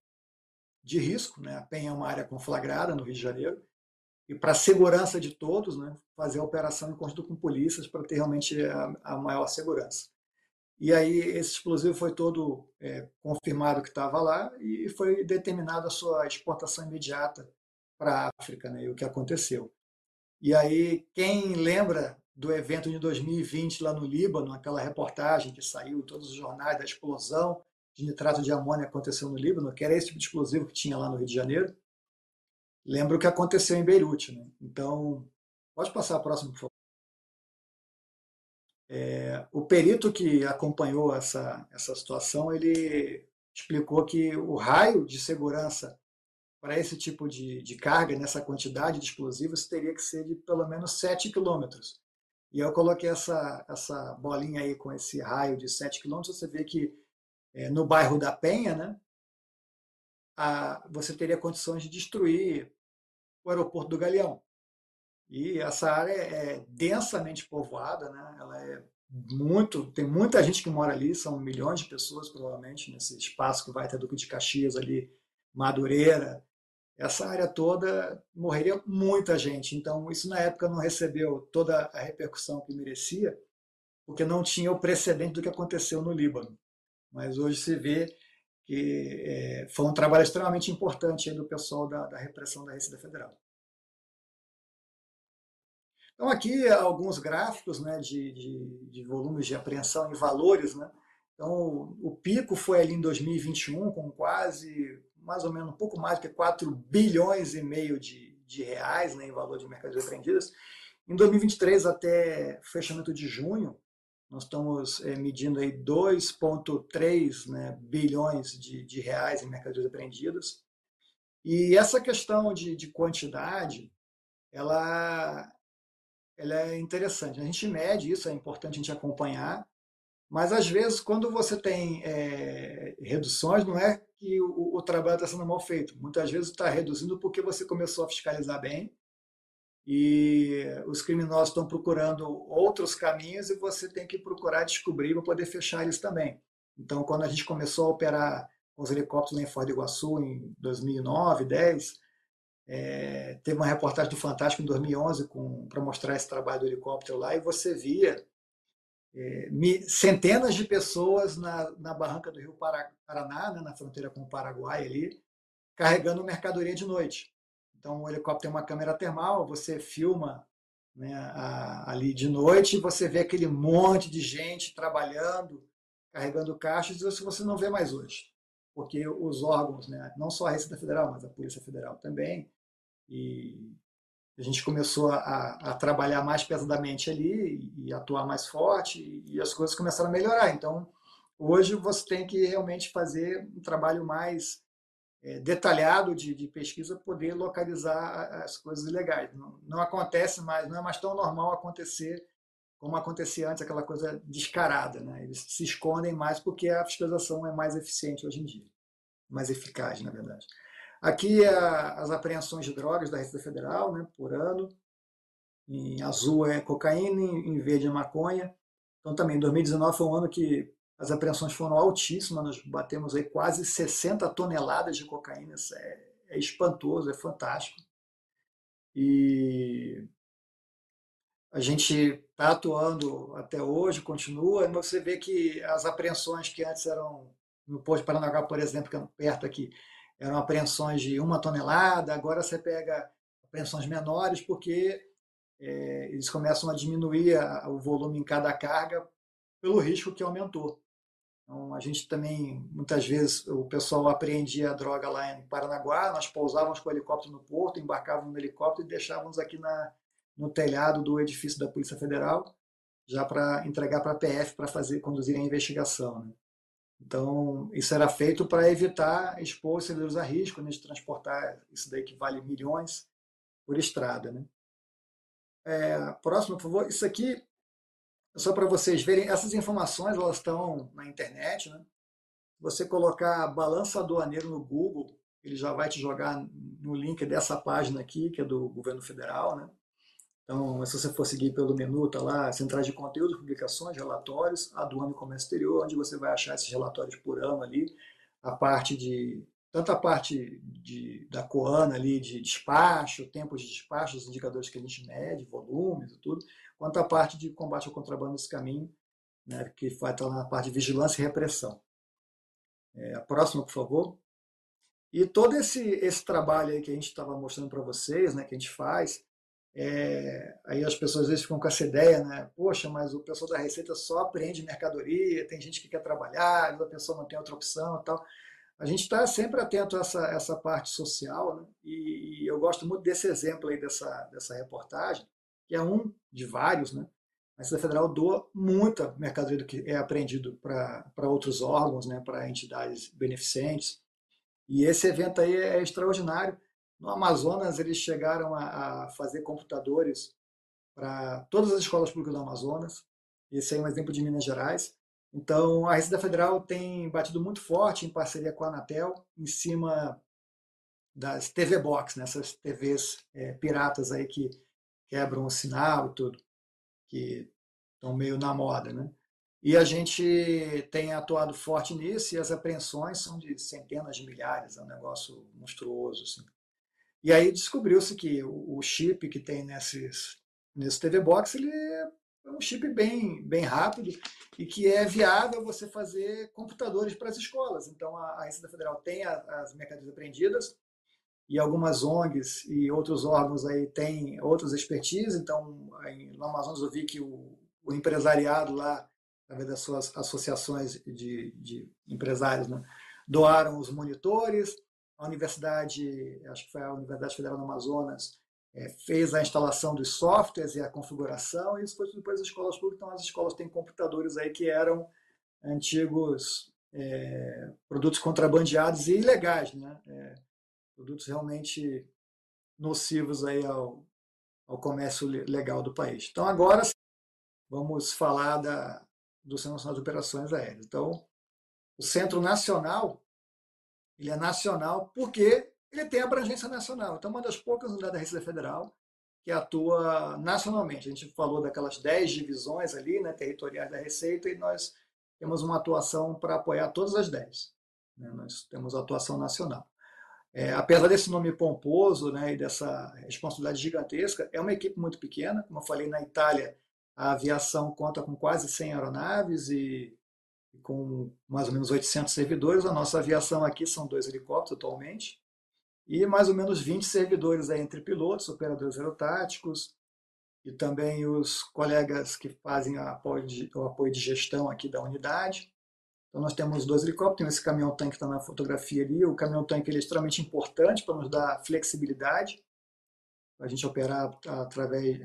de risco, né? a Penha é uma área conflagrada no Rio de Janeiro, e para a segurança de todos, né, fazer a operação em conjunto com polícias para ter realmente a, a, maior segurança. E aí esse explosivo foi todo é, confirmado que estava lá e foi determinada a sua exportação imediata para a África, né, e o que aconteceu. E aí quem lembra do evento de 2020 lá no Líbano, aquela reportagem que saiu em todos os jornais da explosão de nitrato de amônia aconteceu no Líbano, que era esse tipo de explosivo que tinha lá no Rio de Janeiro, lembra o que aconteceu em Beirute. Né? Então, pode passar a próxima, por favor. É, o perito que acompanhou essa, essa situação, ele explicou que o raio de segurança para esse tipo de, de carga, nessa quantidade de explosivos, teria que ser de pelo menos 7 quilômetros. E eu coloquei essa, essa bolinha aí com esse raio de 7 quilômetros, você vê que é, no bairro da Penha, né, a, você teria condições de destruir o aeroporto do Galeão. E essa área é densamente povoada, né? ela é muito, tem muita gente que mora ali, são milhões de pessoas provavelmente nesse espaço que vai até Duque de Caxias ali, Madureira. Essa área toda morreria muita gente. Então isso na época não recebeu toda a repercussão que merecia, porque não tinha o precedente do que aconteceu no Líbano. Mas hoje se vê que é, foi um trabalho extremamente importante do pessoal da, da repressão da Receita Federal. Então, aqui alguns gráficos né, de, de, de, volumes de apreensão e valores. Né? Então, o pico foi ali em 2021, com quase, mais ou menos, um pouco mais do que 4 bilhões e meio de, de reais né, em valor de mercadorias apreendidas. Em 2023, até fechamento de junho, nós estamos é, medindo aí 2,3 né, bilhões de, de, reais em mercadorias apreendidas. E essa questão de, de quantidade, ela, ela é interessante. A gente mede isso, é importante a gente acompanhar, Mas às vezes, quando você tem é, reduções, não é que o, o trabalho está sendo mal feito. Muitas vezes está reduzindo porque você começou a fiscalizar bem e os criminosos estão procurando outros caminhos e você tem que procurar descobrir para poder fechar eles também. Então, quando a gente começou a operar com os helicópteros lá em Foz do Iguaçu em 2009, 10, é, teve uma reportagem do Fantástico em 2011 para mostrar esse trabalho do helicóptero lá e você via é, centenas de pessoas na, na barranca do Rio Paraná, né, na fronteira com o Paraguai ali, carregando mercadoria de noite. Então o helicóptero tem uma câmera termal, você filma né, a, ali de noite e você vê aquele monte de gente trabalhando, carregando caixas, e isso você não vê mais hoje. Porque os órgãos, né, não só a Receita Federal, mas a Polícia Federal também, e a gente começou a, a trabalhar mais pesadamente ali e atuar mais forte, e as coisas começaram a melhorar. Então, hoje você tem que realmente fazer um trabalho mais é, detalhado de, de pesquisa poder localizar as coisas ilegais. Não, não, acontece mais, não é mais tão normal acontecer como acontecia antes, aquela coisa descarada. Né? Eles se escondem mais porque a fiscalização é mais eficiente hoje em dia, mais eficaz, na verdade. Aqui a, as apreensões de drogas da Receita Federal né, por ano. Em azul é cocaína, em verde é maconha. Então também 2019 foi um ano que as apreensões foram altíssimas, nós batemos aí quase 60 toneladas de cocaína, isso é, é espantoso, é fantástico. E a gente está atuando até hoje, continua, mas você vê que as apreensões que antes eram no Porto de Paranaguá, por exemplo, que é perto aqui, eram apreensões de uma tonelada, agora você pega apreensões menores porque é, eles começam a diminuir a, o volume em cada carga pelo risco que aumentou. Então, a gente também, muitas vezes, o pessoal apreendia a droga lá em Paranaguá, nós pousávamos com o helicóptero no porto, embarcávamos no helicóptero e deixávamos aqui na, no telhado do edifício da Polícia Federal, já para entregar para a PF para fazer conduzir a investigação. Né? Então, isso era feito para evitar expor os servidores a risco né, de transportar isso daí que vale milhões por estrada. Né? É, próximo, por favor. Isso aqui só para vocês verem, essas informações elas estão na internet. Né? Você colocar balança aduaneiro no Google, ele já vai te jogar no link dessa página aqui, que é do governo federal. Né? Então, se você for seguir pelo menu, está lá, centrais de conteúdo, publicações, relatórios, aduana e comércio exterior, onde você vai achar esses relatórios por ano ali, a parte de, tanto a parte de, da Coana ali, de despacho, tempos de despacho, os indicadores que a gente mede, volumes e tudo, quanto à parte de combate ao contrabando nesse caminho, né, que vai estar na parte de vigilância e repressão. É, a próxima, por favor. E todo esse, esse trabalho que a gente estava mostrando para vocês, né, que a gente faz, é, aí as pessoas às vezes ficam com essa ideia, né? Poxa, mas o pessoal da Receita só aprende mercadoria, tem gente que quer trabalhar, a pessoa não tem outra opção e tal. A gente está sempre atento a essa, essa parte social, né? e, e, eu gosto muito desse exemplo aí dessa, dessa reportagem, que é um de vários, né? A Receita Federal doa muita mercadoria do que é apreendido para outros órgãos, né? para entidades beneficentes. E esse evento aí é extraordinário. No Amazonas, eles chegaram a, a fazer computadores para todas as escolas públicas do Amazonas. Esse é um exemplo de Minas Gerais. Então, a Receita Federal tem batido muito forte em parceria com a Anatel em cima das TV Box, né? TVs é, piratas aí que quebram o sinal e tudo, que estão meio na moda, né? E a gente tem atuado forte nisso e as apreensões são de centenas de milhares, é um negócio monstruoso. Assim. E aí descobriu-se que o chip que tem nesses, nesse TV Box ele é um chip bem, bem rápido e que é viável você fazer computadores para as escolas. Então a, Receita Federal tem a, as mercadorias apreendidas, e algumas ONGs e outros órgãos aí têm outras expertise. Então, no Amazonas eu vi que o, o empresariado lá, através das suas associações de, de empresários, né, doaram os monitores. A universidade, acho que foi a Universidade Federal do Amazonas, é, fez a instalação dos softwares e a configuração, e isso foi depois as escolas públicas. Então, as escolas têm computadores aí que eram antigos é, produtos contrabandeados e ilegais, né? É, produtos realmente nocivos aí ao, ao comércio legal do país. Então agora vamos falar da, do Centro Nacional de Operações Aéreas. Então, o Centro Nacional, ele é nacional porque ele tem abrangência nacional. Então, uma das poucas unidades da Receita Federal que atua nacionalmente. A gente falou daquelas 10 divisões ali, né, territoriais da Receita, e nós temos uma atuação para apoiar todas as 10. Né? Nós temos atuação nacional. É, apesar desse nome pomposo né, e dessa responsabilidade gigantesca, é uma equipe muito pequena. Como eu falei, na Itália, a aviação conta com quase 100 aeronaves e com mais ou menos 800 servidores. A nossa aviação aqui são dois helicópteros atualmente e mais ou menos 20 servidores aí entre pilotos, operadores aerotáticos e também os colegas que fazem apoio de, o apoio de gestão aqui da unidade. Então nós temos dois helicópteros, esse caminhão-tanque que está na fotografia ali. O caminhão-tanque é extremamente importante para nos dar flexibilidade, para a gente operar através,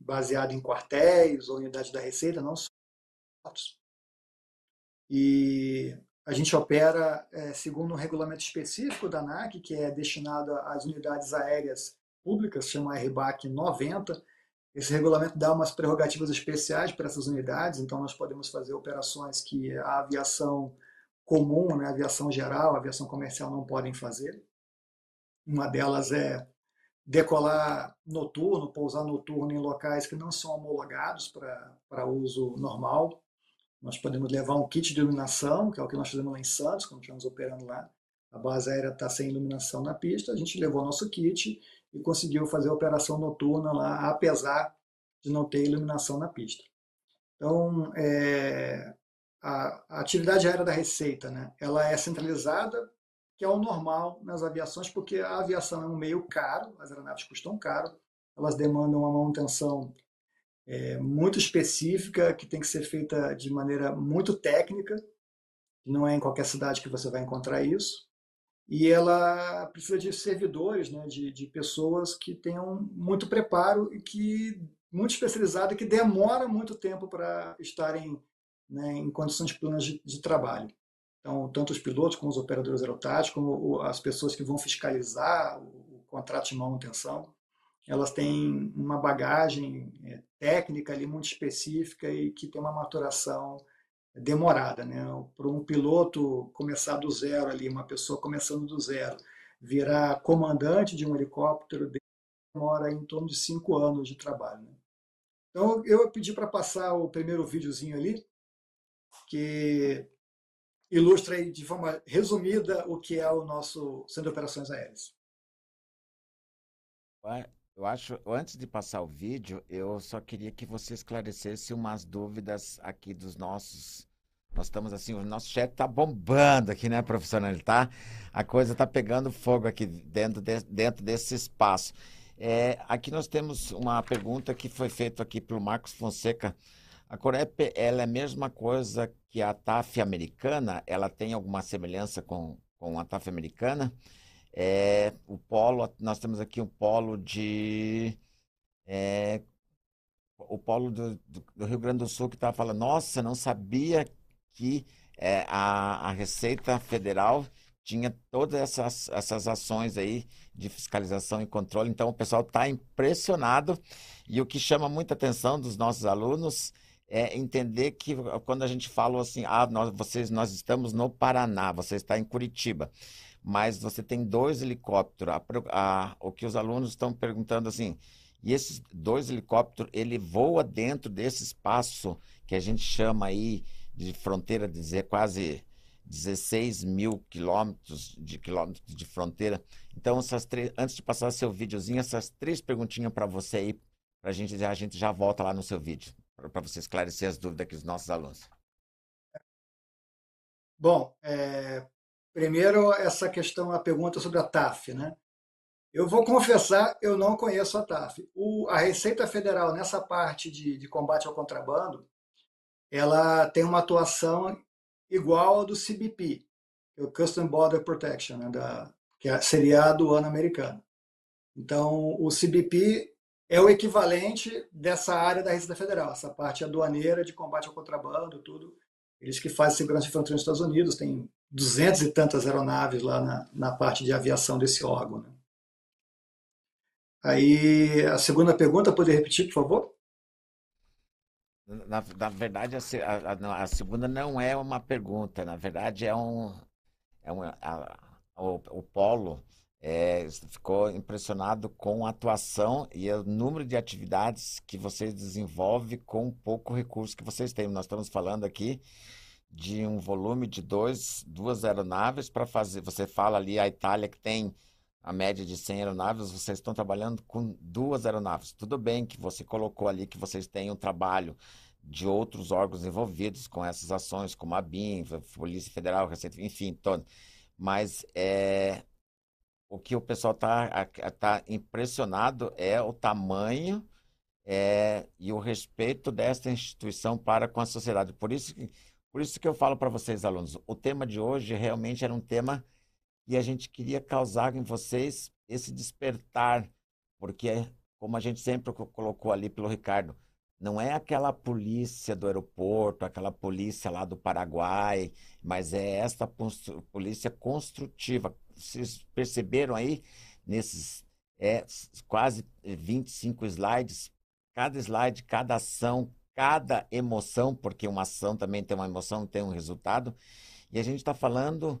baseado em quartéis ou unidades da Receita, não só e a gente opera é, segundo um regulamento específico da ANAC, que é destinado às unidades aéreas públicas, chama RBAC 90. Esse regulamento dá umas prerrogativas especiais para essas unidades, então nós podemos fazer operações que a aviação comum, né, a aviação geral, a aviação comercial não podem fazer. Uma delas é decolar noturno, pousar noturno em locais que não são homologados para uso normal. Nós podemos levar um kit de iluminação, que é o que nós fizemos lá em Santos, quando estamos operando lá. A base aérea está sem iluminação na pista, a gente levou nosso kit e conseguiu fazer a operação noturna lá, apesar de não ter iluminação na pista. Então, é, a, a, atividade aérea da Receita, né, ela é centralizada, que é o normal nas aviações, porque a aviação é um meio caro, as aeronaves custam caro, elas demandam uma manutenção é, muito específica, que tem que ser feita de maneira muito técnica, não é em qualquer cidade que você vai encontrar isso. E ela precisa de servidores, né, de, de pessoas que tenham muito preparo e que muito especializado que demora muito tempo para estarem né, em condições plenas de, de, trabalho. Então, tanto os pilotos como os operadores aerotáticos, como as pessoas que vão fiscalizar o contrato de manutenção, elas têm uma bagagem é, técnica ali muito específica e que tem uma maturação demorada, né? Para um piloto começar do zero ali, uma pessoa começando do zero, virar comandante de um helicóptero demora em torno de cinco anos de trabalho. Né? Então eu pedi para passar o primeiro videozinho ali que ilustra de forma resumida o que é o nosso Centro de Operações Aéreas.
Eu acho, antes de passar o vídeo, eu só queria que você esclarecesse umas dúvidas aqui dos nossos. Nós estamos assim, o nosso chat está bombando aqui, né, professor? Ele tá, a coisa está pegando fogo aqui dentro, de, dentro desse espaço. É, aqui nós temos uma pergunta que foi feita aqui pelo Marcos Fonseca. A Corep, ela é a mesma coisa que a TAF americana? Ela tem alguma semelhança com, com a TAF americana? É, o polo, nós temos aqui um polo de. É, o polo do, do, Rio Grande do Sul que estava falando, nossa, não sabia que é, a, a Receita Federal tinha todas essas, essas ações aí de fiscalização e controle. Então, o pessoal está impressionado. E o que chama muita atenção dos nossos alunos é entender que quando a gente fala assim, ah, nós, vocês, nós estamos no Paraná, você está em Curitiba mas você tem dois helicópteros. A, a, o que os alunos estão perguntando assim, e esses dois helicópteros, ele voa dentro desse espaço que a gente chama aí de fronteira, dizer quase 16 mil quilômetros de quilômetros de fronteira. Então, essas três, antes de passar seu videozinho, essas três perguntinhas para você aí, para a gente, a gente já volta lá no seu vídeo, para você esclarecer as dúvidas aqui dos nossos alunos.
Bom, é, Primeiro, essa questão, a pergunta sobre a TAF. Né? Eu vou confessar, eu não conheço a TAF. O, a Receita Federal, nessa parte de, de combate ao contrabando, ela tem uma atuação igual ao do CBP, é o Custom Border Protection, né, da, que é, seria a aduana americana. Então, o CBP é o equivalente dessa área da Receita Federal, essa parte aduaneira de combate ao contrabando, tudo. Eles que fazem segurança de fronteira nos Estados Unidos, tem duzentas e tantas aeronaves lá na, na parte de aviação desse órgão. Né? Aí, a segunda pergunta, poder repetir, por favor?
Na, na verdade, a, a, a, segunda não é uma pergunta, na verdade é um. É um a, o, o Polo é, ficou impressionado com a atuação e o número de atividades que vocês desenvolvem com pouco recurso que vocês têm. Nós estamos falando aqui de um volume de dois, duas aeronaves para fazer. Você fala ali a Itália que tem a média de 100 aeronaves, vocês estão trabalhando com duas aeronaves. Tudo bem que você colocou ali que vocês têm um trabalho de outros órgãos envolvidos com essas ações, como a BIM, a Polícia Federal, Receita, enfim, todo. Mas é, o que o pessoal está tá impressionado é o tamanho é, e o respeito desta instituição para com a sociedade. Por isso, por isso que eu falo para vocês, alunos, o tema de hoje realmente era um tema e a gente queria causar em vocês esse despertar, porque, como a gente sempre colocou ali pelo Ricardo, não é aquela polícia do aeroporto, aquela polícia lá do Paraguai, mas é esta polícia construtiva. Vocês perceberam aí, nesses é, quase 25 slides, cada slide, cada ação, cada emoção, porque uma ação também tem uma emoção, tem um resultado, e a gente está falando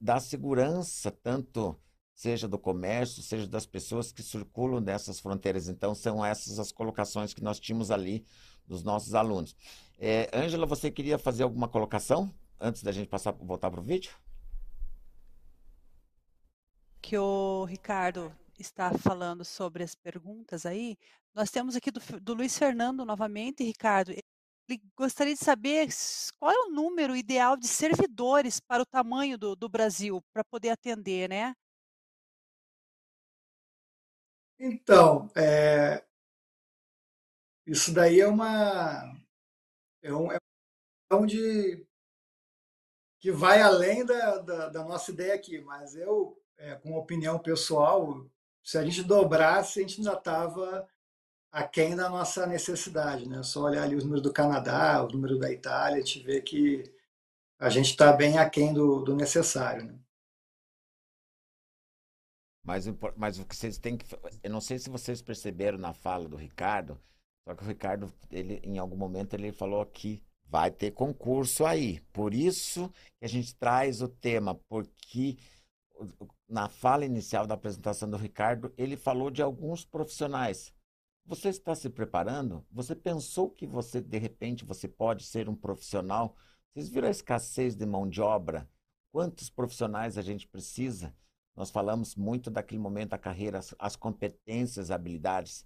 da, segurança, tanto seja do comércio, seja das pessoas que circulam nessas fronteiras. Então, são essas as colocações que nós tínhamos ali dos nossos alunos. É, Ângela, você queria fazer alguma colocação antes da gente passar voltar para o vídeo?
Que o Ricardo está falando sobre as perguntas aí, nós temos aqui do, do Luiz Fernando novamente, Ricardo ele gostaria de saber qual é o número ideal de servidores para o tamanho do, do Brasil, para poder atender, né?
Então, é, isso daí é uma é um, é um de que vai além da, da, da, nossa ideia aqui, mas eu, é, com opinião pessoal, se a gente dobrasse, a gente ainda estava aquém da nossa necessidade. Né? Só olhar ali os números do Canadá, os números da Itália, a gente vê que a gente está bem aquém do, do necessário. Né?
Mas, mas o que vocês têm que. Eu não sei se vocês perceberam na fala do Ricardo, só que o Ricardo, ele, em algum momento, ele falou que vai ter concurso aí. Por isso que a gente traz o tema, porque na fala inicial da apresentação do Ricardo, ele falou de alguns profissionais você está se preparando? Você pensou que você, de repente, você pode ser um profissional? Vocês viram a escassez de mão de obra? Quantos profissionais a gente precisa? Nós falamos muito daquele momento da carreira, as, as competências, habilidades.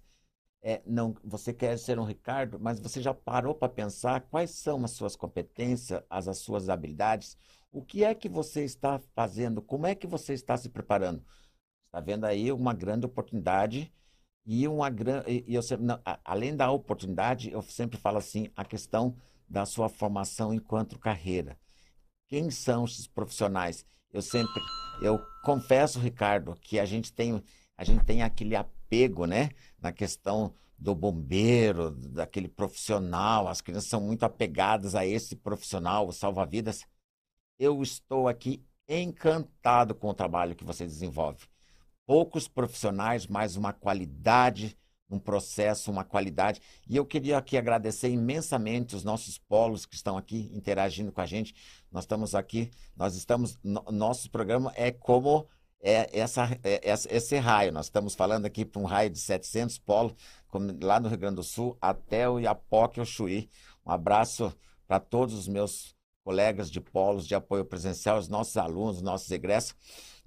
É, não, você quer ser um Ricardo, mas você já parou para pensar quais são as suas competências, as, as suas habilidades? O que é que você está fazendo? Como é que você está se preparando? Está vendo aí uma grande oportunidade e uma grande, eu sempre, além da oportunidade, eu sempre falo assim, a questão da sua formação enquanto carreira. Quem são esses profissionais? Eu sempre, eu confesso, Ricardo, que a gente tem, a gente tem aquele apego, né, na questão do bombeiro, daquele profissional. As crianças são muito apegadas a esse profissional, o salva-vidas. Eu estou aqui encantado com o trabalho que você desenvolve poucos profissionais, mas uma qualidade, um processo, uma qualidade. E eu queria aqui agradecer imensamente os nossos polos que estão aqui interagindo com a gente. Nós estamos aqui, nós estamos, no, nosso programa é como é essa, é, esse raio. Nós estamos falando aqui para um raio de 700 polos, lá no Rio Grande do Sul, até o Iapoque, o Chuí. Um abraço para todos os meus colegas de polos de apoio presencial, os nossos alunos, os nossos egressos.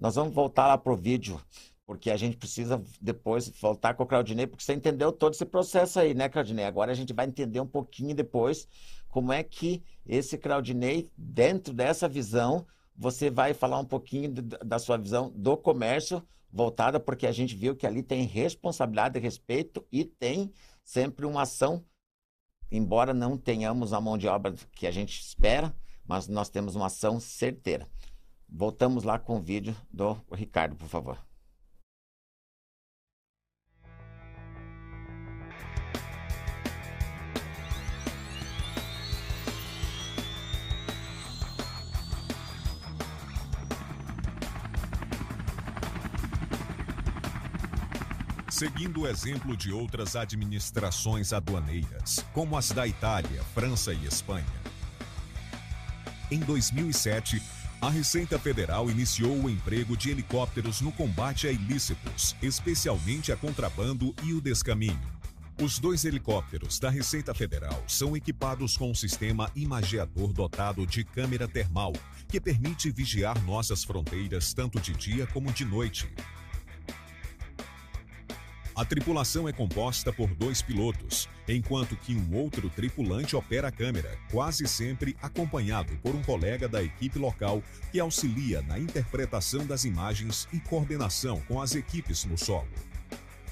Nós vamos voltar lá para o vídeo porque a gente precisa depois voltar com o Claudinei, porque você entendeu todo esse processo aí, né, Claudinei? Agora a gente vai entender um pouquinho depois como é que esse Claudinei, dentro dessa visão, você vai falar um pouquinho da sua visão do comércio voltada, porque a gente viu que ali tem responsabilidade respeito e tem sempre uma ação, embora não tenhamos a mão de obra que a gente espera, mas nós temos uma ação certeira. Voltamos lá com o vídeo do Ricardo, por favor.
Seguindo o exemplo de outras administrações aduaneiras, como as da Itália, França e Espanha. Em 2007, a Receita Federal iniciou o emprego de helicópteros no combate a ilícitos, especialmente a contrabando e o descaminho. Os dois helicópteros da Receita Federal são equipados com um sistema imageador dotado de câmera termal, que permite vigiar nossas fronteiras tanto de dia como de noite. A tripulação é composta por dois pilotos, enquanto que um outro tripulante opera a câmera, quase sempre acompanhado por um colega da equipe local que auxilia na interpretação das imagens e coordenação com as equipes no solo.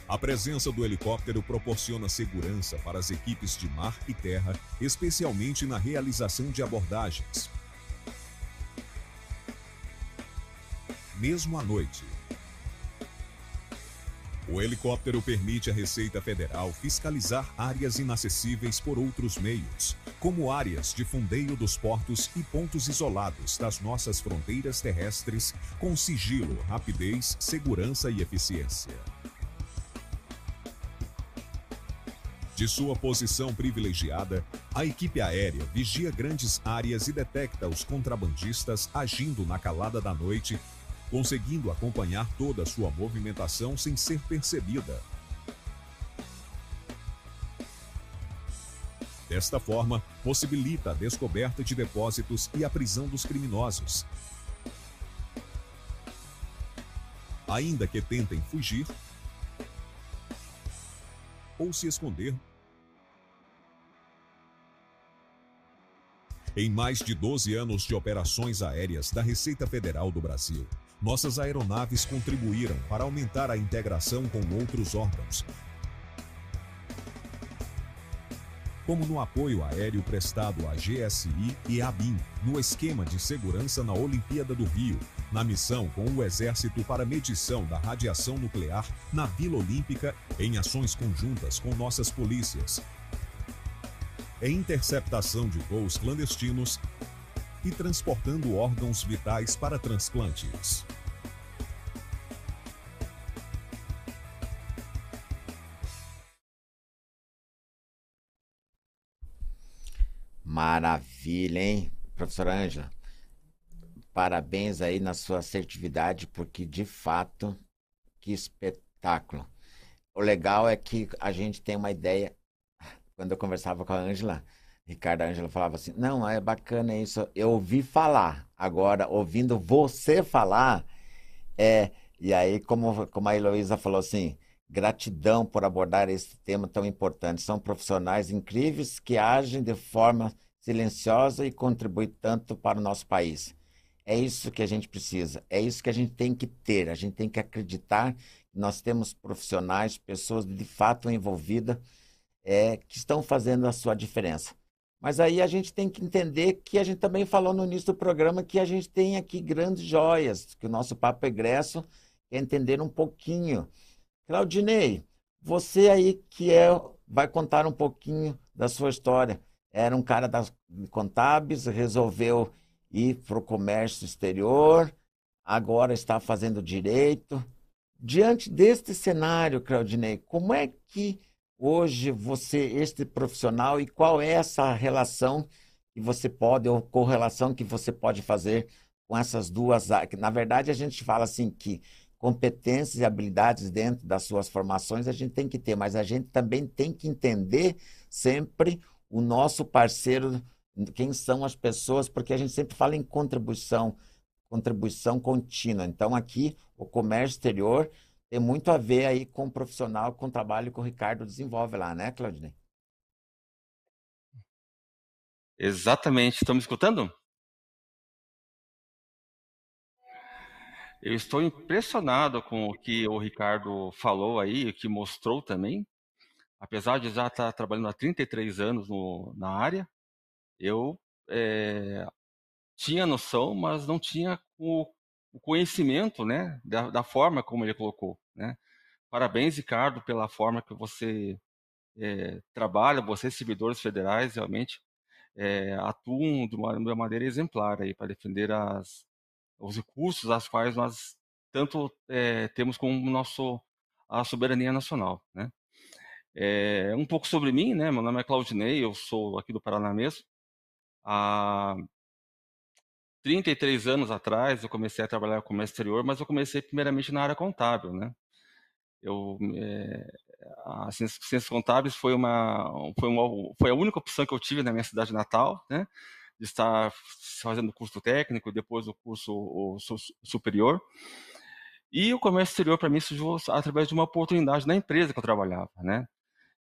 A presença do helicóptero proporciona segurança para as equipes de mar e terra, especialmente na realização de abordagens. Mesmo à noite, o helicóptero permite à Receita Federal fiscalizar áreas inacessíveis por outros meios, como áreas de fundeio dos portos e pontos isolados das nossas fronteiras terrestres, com sigilo, rapidez, segurança e eficiência. De sua posição privilegiada, a equipe aérea vigia grandes áreas e detecta os contrabandistas agindo na calada da noite, conseguindo acompanhar toda a sua movimentação sem ser percebida. Desta forma, possibilita a descoberta de depósitos e a prisão dos criminosos. Ainda que tentem fugir ou se esconder Em mais de 12 anos de operações aéreas da Receita Federal do Brasil, nossas aeronaves contribuíram para aumentar a integração com outros órgãos, como no apoio aéreo prestado à GSI e à BIM, no esquema de segurança na Olimpíada do Rio, na missão com o Exército para medição da radiação nuclear na Vila Olímpica, em ações conjuntas com nossas polícias, é interceptação de voos clandestinos e transportando órgãos vitais para transplantes.
Maravilha, hein, professora Ângela? Parabéns aí na sua assertividade, porque de fato, que espetáculo. O legal é que a gente tem uma ideia quando eu conversava com a Ângela, Ricardo, Ângela falava assim: não, é bacana isso. Eu ouvi falar, agora, ouvindo você falar, é. E aí, como, como a Heloísa falou assim, gratidão por abordar esse tema tão importante. São profissionais incríveis que agem de forma silenciosa e contribuem tanto para o nosso país. É isso que a gente precisa, é isso que a gente tem que ter. A gente tem que acreditar nós temos profissionais, pessoas de fato envolvidas é, que estão fazendo a sua diferença. Mas aí a gente tem que entender que a gente também falou no início do programa que a gente tem aqui grandes joias, que o nosso papo egresso é entender um pouquinho. Claudinei, você aí que é, vai contar um pouquinho da sua história. Era um cara das contábeis, resolveu ir para o comércio exterior, agora está fazendo direito. Diante deste cenário, Claudinei, como é que hoje você, este profissional, e qual é essa relação que você pode, ou correlação que você pode fazer com essas duas áreas? Na verdade, a gente fala assim que competências e habilidades dentro das suas formações a gente tem que ter, mas a gente também tem que entender sempre o nosso parceiro, quem são as pessoas, porque a gente sempre fala em contribuição, contribuição contínua. Então, aqui, o comércio exterior tem muito a ver aí com o profissional, com o trabalho que o Ricardo desenvolve lá, né, Claudinei?
Exatamente. Estão me escutando? Eu estou impressionado com o que o Ricardo falou aí, o que mostrou também. Apesar de já estar trabalhando há 33 anos no, na área, eu é, tinha noção, mas não tinha o o conhecimento né, da, da, forma como ele colocou. Né? Parabéns, Ricardo, pela forma que você é, trabalha, vocês, servidores federais, realmente é, atuam de uma, de uma, maneira exemplar para defender as, os recursos às quais nós tanto é, temos como nosso à soberania nacional, né? Um pouco sobre mim, né? Meu nome é Claudinei, eu sou aqui do Paraná mesmo. Há 33 anos atrás eu comecei a trabalhar com comércio exterior, mas eu comecei primeiramente na área contábil, né? Eu, é, a ciências, contábeis foi uma, foi uma foi a única opção que eu tive na minha cidade natal, né? De estar fazendo curso técnico, depois o curso o, superior. E o comércio exterior para mim surgiu através de uma oportunidade na empresa que eu trabalhava, né?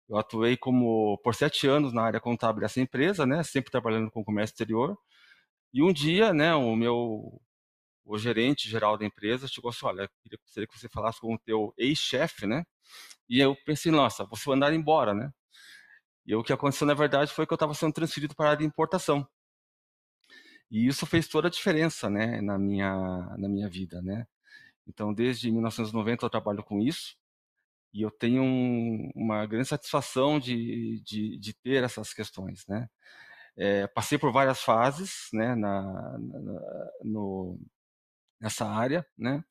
Eu atuei como por sete anos na área contábil dessa empresa, né? Sempre trabalhando com comércio exterior. E um dia, né, o meu o gerente geral da empresa chegou assim, olha, queria que você falasse com o teu ex-chefe, né? E eu pensei, nossa, você vai andar embora, né? E o que aconteceu, na verdade, foi que eu estava sendo transferido para a área de importação. E isso fez toda a diferença, né, na minha, na minha vida, né? Então, desde 1990 eu trabalho com isso e eu tenho um, uma grande satisfação de, de, de, ter essas questões, né? É, passei por várias fases, né, na, na no, nessa área, né?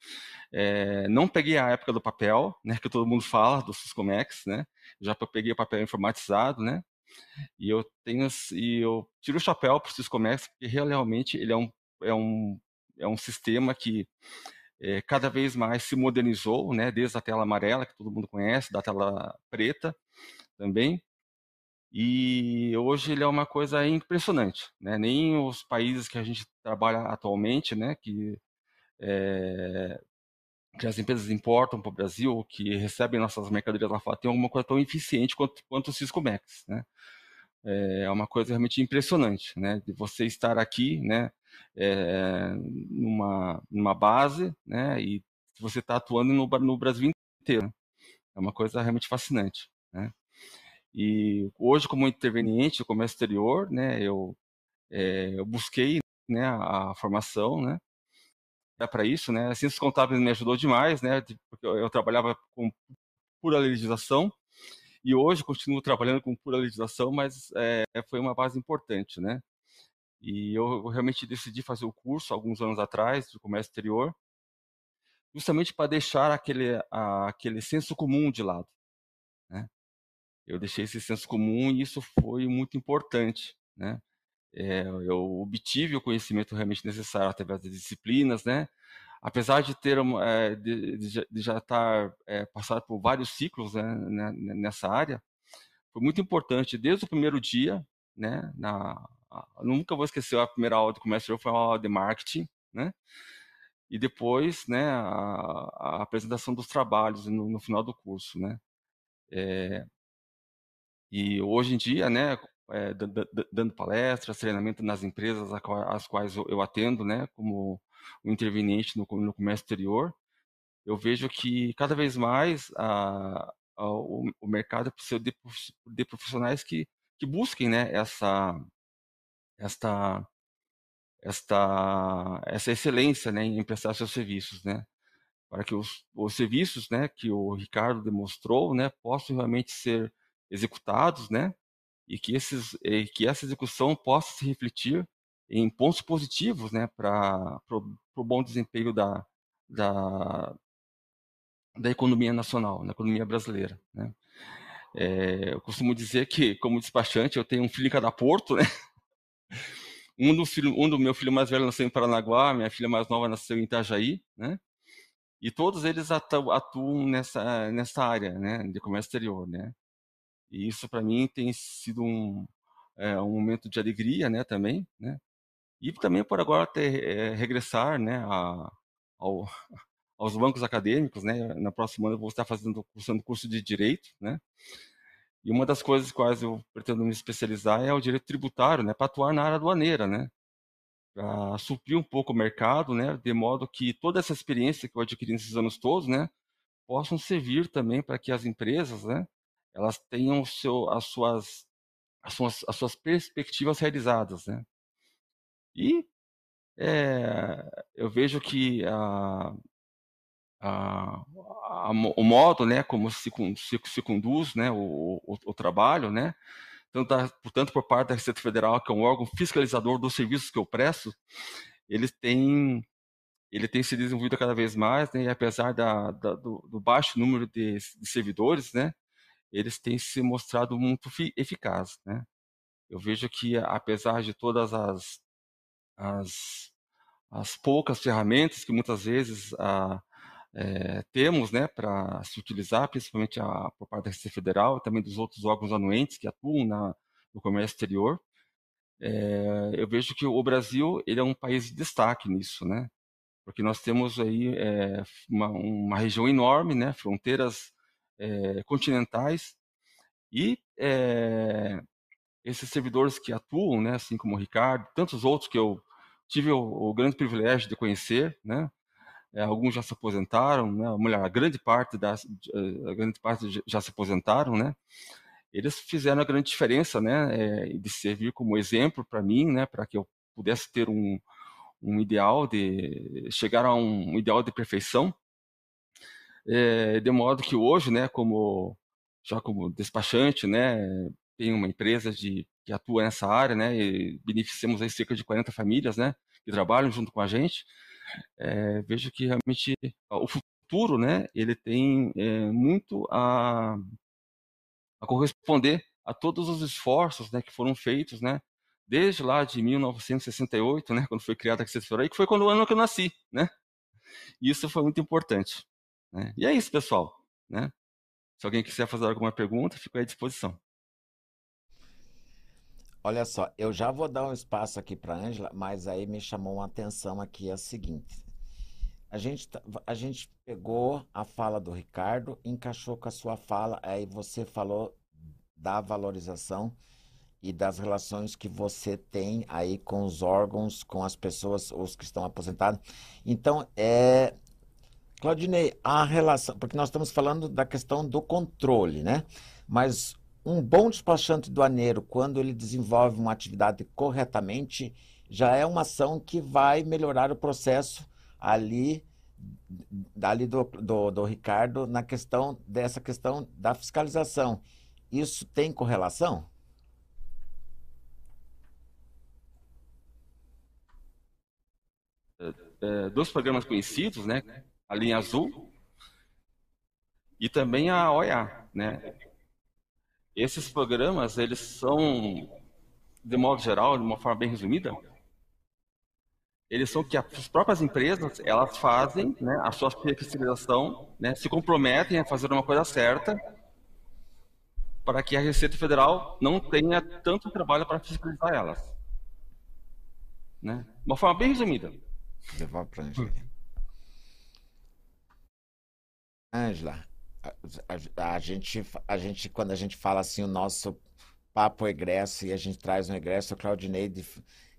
É, não peguei a época do papel, né, que todo mundo fala do Syscomex, né? Já peguei o papel informatizado, né? E eu tenho e eu tiro o chapéu para o Syscomex porque realmente ele é um é um é um sistema que é, cada vez mais se modernizou, né? Desde a tela amarela que todo mundo conhece, da tela preta também. E hoje ele é uma coisa impressionante, né? Nem os países que a gente trabalha atualmente, né? Que é, que as empresas importam para o Brasil, que recebem nossas mercadorias lá fora, tem alguma coisa tão eficiente quanto, quanto o Cisco Max, né? É uma coisa realmente impressionante, né? De você estar aqui, né? É, numa, numa base, né? E você está atuando no, no Brasil inteiro. É uma coisa realmente fascinante, né? E hoje, como interveniente do comércio exterior, né? Eu, é, eu busquei né, a formação, né? para isso, né? A ciências contábeis me ajudou demais, né? Porque eu, eu trabalhava com pura legislação e hoje continuo trabalhando com pura legislação, mas é, foi uma base importante, né? E eu, eu, realmente decidi fazer o curso alguns anos atrás de comércio exterior, justamente para deixar aquele a, aquele senso comum de lado? Eu deixei esse senso comum e isso foi muito importante, né? é, eu obtive o conhecimento realmente necessário através das disciplinas, né? Apesar de ter é, de, de, já estar é, passado por vários ciclos né, né, nessa área, foi muito importante desde o primeiro dia, né? Na, nunca vou esquecer a primeira aula de comércio foi uma aula de marketing, né? E depois, né, a, a apresentação dos trabalhos no, no, final do curso, né? É, e hoje em dia, né, é, dando palestras, treinamento nas empresas às quais eu atendo, né, como o interveniente no, no comércio exterior, eu vejo que cada vez mais a, a, o, o, mercado precisa de, de, profissionais que, que busquem né, essa, esta, esta, essa excelência né, em prestar seus serviços, né, para que os, os serviços né, que o Ricardo demonstrou né, possam realmente ser executados, né, e que, esses, e que essa execução possa se refletir em pontos positivos né, para o bom desempenho da, da, da economia nacional, na economia brasileira. Né. É, eu costumo dizer que, como despachante, eu tenho um filho em cada porto, né? Um do, filho, um do meu filho mais velho nasceu em Paranaguá, minha filha mais nova nasceu em Itajaí, né? E todos eles atuam, atuam nessa, nessa área, né, de comércio exterior, né? E isso para mim tem sido um, é, um momento de alegria, né, também, né? E também por agora ter, é, regressar, né, a, ao, aos bancos acadêmicos, né? Na próxima ano eu vou estar fazendo cursando curso de direito, né? E uma das coisas quais eu pretendo me especializar é o direito tributário, né, para atuar na área aduaneira, né? Para suprir um pouco o mercado, né, de modo que toda essa experiência que eu adquiri nesses anos todos, né, possam servir também para que as empresas, né, elas tenham seu, as, suas, as, suas, as suas perspectivas realizadas. Né? E é, eu vejo que a, a, a, o modo né, como se, se, se conduz né, o, o, o trabalho, né, tanto por parte da Receita Federal, que é um órgão fiscalizador dos serviços que eu presto, eles têm ele tem se desenvolvido cada vez mais, né, e apesar da, da, do, do, baixo número de, de, servidores, né, eles têm se mostrado muito eficazes. Né. Eu vejo que, apesar de todas as, as, as poucas ferramentas que muitas vezes a, é, temos né, para se utilizar, principalmente a, por parte da Receita Federal e também dos outros órgãos anuentes que atuam na, no comércio exterior, é, eu vejo que o Brasil ele é um país de destaque nisso, né? porque nós temos aí é, uma, uma, região enorme, né, fronteiras é, continentais, e é, esses servidores que atuam, né, assim como o Ricardo, tantos outros que eu tive o, o grande privilégio de conhecer, né, alguns já se aposentaram, né, a grande parte das, a grande parte já se aposentaram, né, eles fizeram a grande diferença, né, de servir como exemplo para mim, né, para que eu pudesse ter um, um ideal de chegar a um ideal de perfeição, é, de modo que hoje, né, como já como despachante, né, tem uma empresa de, que atua nessa área, né, e beneficiamos aí cerca de 40 famílias, né, que trabalham junto com a gente. É, vejo que realmente o futuro, né, ele tem é, muito a, a corresponder a todos os esforços, né, que foram feitos, né, desde lá de 1968, né, quando foi criada a Federal, que foi quando o ano que eu nasci, né? E isso foi muito importante. Né? E é isso, pessoal. Né? Se alguém quiser fazer alguma pergunta, fico à disposição.
Olha só, eu já vou dar um espaço aqui para Ângela, mas aí me chamou uma atenção aqui a seguinte. A gente, tá, a gente pegou a fala do Ricardo, encaixou com a sua fala, aí você falou da valorização e das relações que você tem aí com os órgãos, com as pessoas, os que estão aposentados. Então, é. Claudinei, a relação. Porque nós estamos falando da questão do controle, né? Mas um bom despachante doaneiro, quando ele desenvolve uma atividade corretamente, já é uma ação que vai melhorar o processo ali ali do, do, do Ricardo na questão dessa questão da fiscalização. Isso tem correlação?
é, dois programas conhecidos, né? A linha azul e também a OEA, né? Esses programas, eles são, de modo geral, de uma forma bem resumida, eles são que as próprias empresas, elas fazem né, a sua fiscalização, né, se comprometem a fazer uma coisa certa para que a Receita Federal não tenha tanto trabalho para fiscalizar elas. Né? Uma forma bem resumida.
Devolve para Ângela. Ângela, a, a, a, gente, a gente, quando a gente fala assim, o nosso papo egresso e a gente traz um egresso, o Claudinei,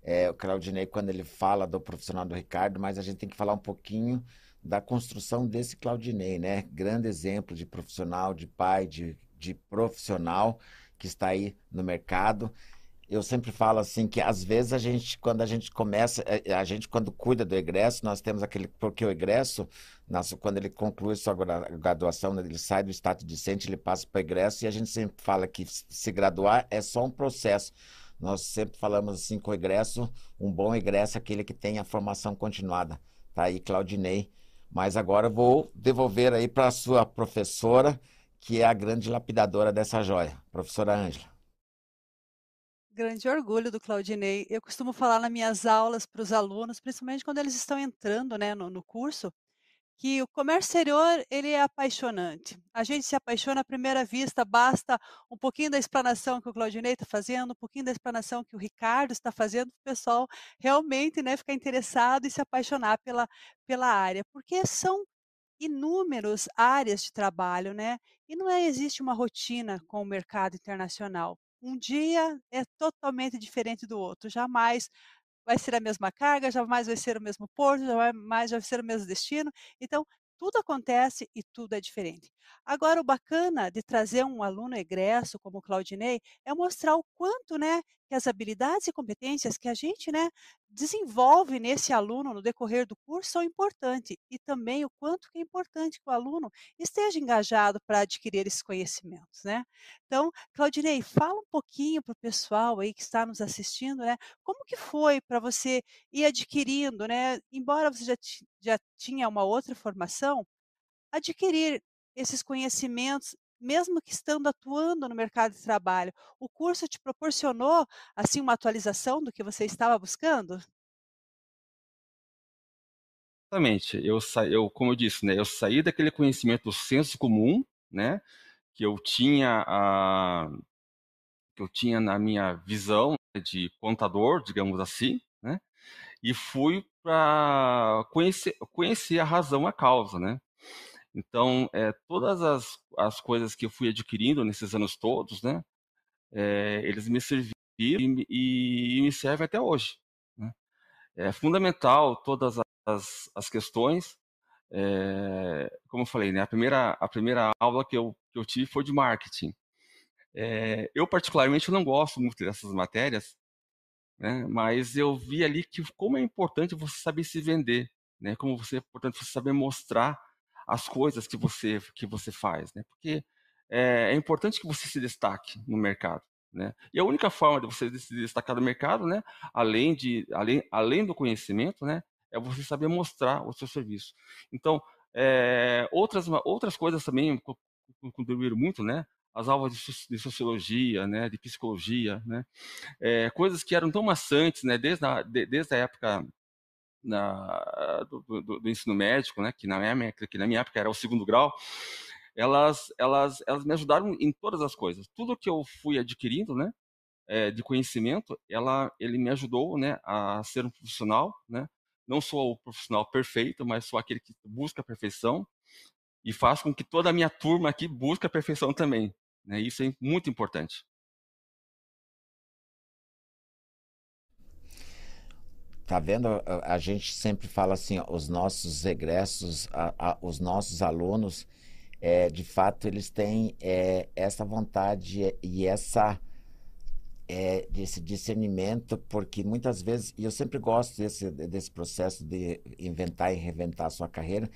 é, o Claudinei, quando ele fala do profissional do Ricardo, mas a gente tem que falar um pouquinho da construção desse Claudinei, né? Grande exemplo de profissional, de pai, de, de profissional que está aí no mercado eu sempre falo assim que às vezes a gente, quando a gente começa, é, a gente quando cuida do egresso, nós temos aquele, porque o egresso, nosso, quando ele conclui sua graduação, né, ele sai do status discente, ele passa para egresso e a gente sempre fala que se graduar é só um processo. Nós sempre falamos assim que o egresso, um bom egresso é aquele que tem a formação continuada. Tá aí, Claudinei. Mas agora vou devolver aí para a sua professora, que é a grande lapidadora dessa joia, professora Ângela
grande orgulho do Claudinei. Eu costumo falar nas minhas aulas para os alunos, principalmente quando eles estão entrando né, no, no curso, que o comércio exterior ele é apaixonante. A gente se apaixona à primeira vista, basta um pouquinho da explanação que o Claudinei está fazendo, um pouquinho da explanação que o Ricardo está fazendo, o pessoal realmente né, ficar interessado e se apaixonar pela, pela área, porque são inúmeras áreas de trabalho, né? E não é, existe uma rotina com o mercado internacional um dia é totalmente diferente do outro. Jamais vai ser a mesma carga, jamais vai ser o mesmo porto, jamais vai ser o mesmo destino. Então, tudo acontece e tudo é diferente. Agora, o bacana de trazer um aluno egresso como o Claudinei é mostrar o quanto, né, que as habilidades e competências que a gente, né, desenvolve nesse aluno no decorrer do curso são importantes e também o quanto que é importante que o aluno esteja engajado para adquirir esses conhecimentos, né? Então, Claudinei, fala um pouquinho para o pessoal aí que está nos assistindo, né? Como que foi para você ir adquirindo, né? Embora você já, já tinha uma outra formação, adquirir esses conhecimentos mesmo que estando atuando no mercado de trabalho, o curso te proporcionou, assim, uma atualização do que você estava buscando?
Exatamente. Eu, sa... eu como eu disse, né, eu saí daquele conhecimento do senso comum, né, que eu tinha a que eu tinha na minha visão de contador, digamos assim, né, e fui para conhecer, conhecer a razão, a causa, né. Então, é, todas as, as coisas que eu fui adquirindo nesses anos todos, né, é, eles me serviram e, e, e, me servem até hoje. Né? É fundamental todas as, as questões. É, como eu falei, né, a, primeira, a primeira aula que eu, que eu tive foi de marketing. É, eu, particularmente, não gosto muito dessas matérias, né, mas eu vi ali que como é importante você saber se vender, né, como você, portanto, você saber mostrar as coisas que você que você faz, né? Porque é, é importante que você se destaque no mercado, né? E a única forma de você se destacar no mercado, né? Além de além, além do conhecimento, né? É você saber mostrar o seu serviço. Então, é, outras outras coisas também contribuíram muito, né? As aulas de sociologia, né? De psicologia, né? É, coisas que eram tão maçantes, né? Desde a, desde a época na, do, do, do, ensino médico, né, que na, minha, que na minha época era o segundo grau, elas, elas, elas me ajudaram em todas as coisas. Tudo que eu fui adquirindo, né, é, de conhecimento, ela, ele me ajudou, né, a ser um profissional, né, não sou o profissional perfeito, mas sou aquele que busca a perfeição e faz com que toda a minha turma aqui busque a perfeição também. Né, isso é muito importante.
Tá vendo? A, a gente sempre fala assim, ó, os nossos egressos, a, a, os nossos alunos, é, de fato, eles têm é, essa vontade e essa é, desse discernimento, porque muitas vezes, e eu sempre gosto desse, desse processo de inventar e reinventar a sua carreira,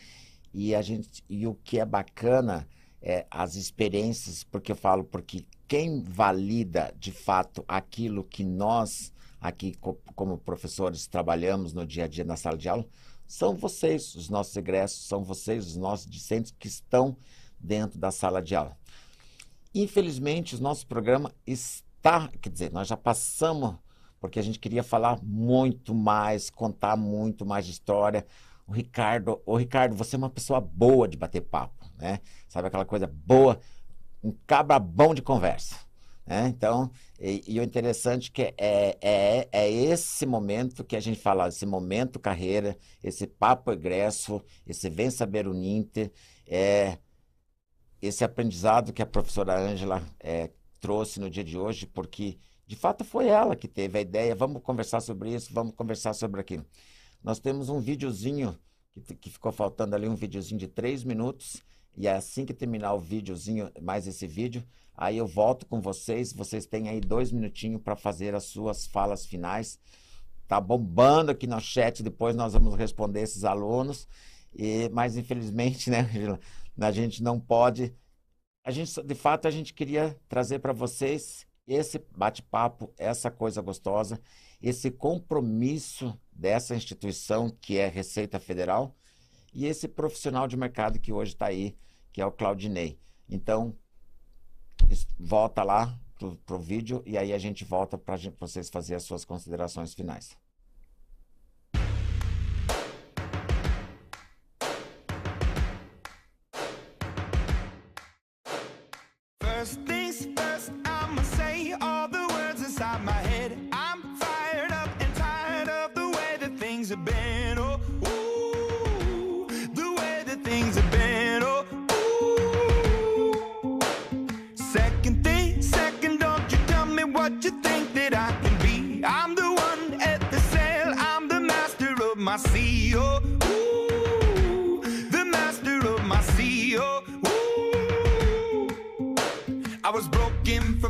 e a gente, e o que é bacana é as experiências, porque eu falo, porque quem valida de fato aquilo que nós aqui como professores trabalhamos no dia a dia na sala de aula, são vocês, os nossos egressos, são vocês, os nossos discentes que estão dentro da sala de aula. Infelizmente, o nosso programa está, quer dizer, nós já passamos, porque a gente queria falar muito mais, contar muito mais de história. O Ricardo, o Ricardo, você é uma pessoa boa de bater papo, né? Sabe aquela coisa boa, um cabra bom de conversa. Né? Então, e, e, o interessante que é, é, é esse momento que a gente fala, esse momento carreira, esse papo egresso, esse vem saber o Ninter, é esse aprendizado que a professora Ângela é, trouxe no dia de hoje, porque de fato foi ela que teve a ideia, vamos conversar sobre isso, vamos conversar sobre aquilo. Nós temos um videozinho, que, que ficou faltando ali, um videozinho de três minutos, e é assim que terminar o videozinho, mais esse vídeo, Aí eu volto com vocês. Vocês têm aí dois minutinhos para fazer as suas falas finais. Tá bombando aqui no chat. Depois nós vamos responder esses alunos. E, mas infelizmente, né, a gente não pode. A gente, de fato, a gente queria trazer para vocês esse bate-papo, essa coisa gostosa, esse compromisso dessa instituição que é Receita Federal e esse profissional de mercado que hoje está aí, que é o Claudinei. Então, volta lá pro, pro vídeo e aí a gente volta para vocês fazer as suas considerações finais.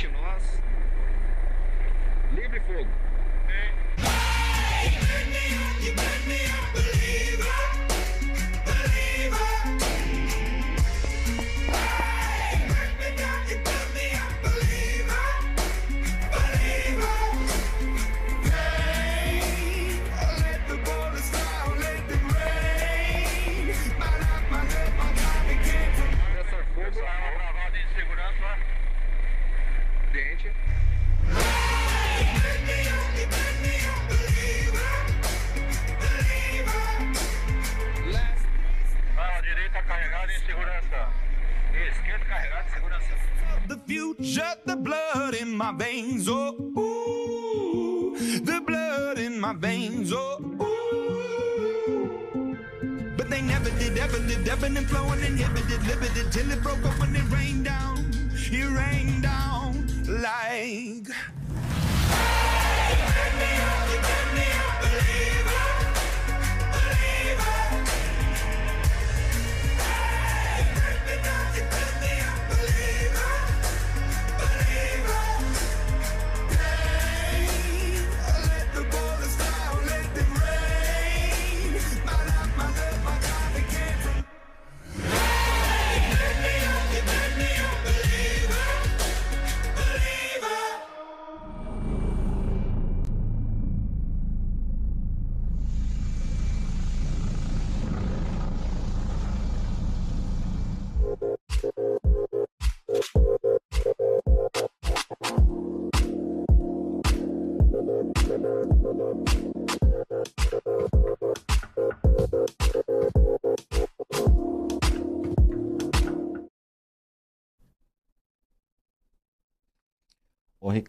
20 nós.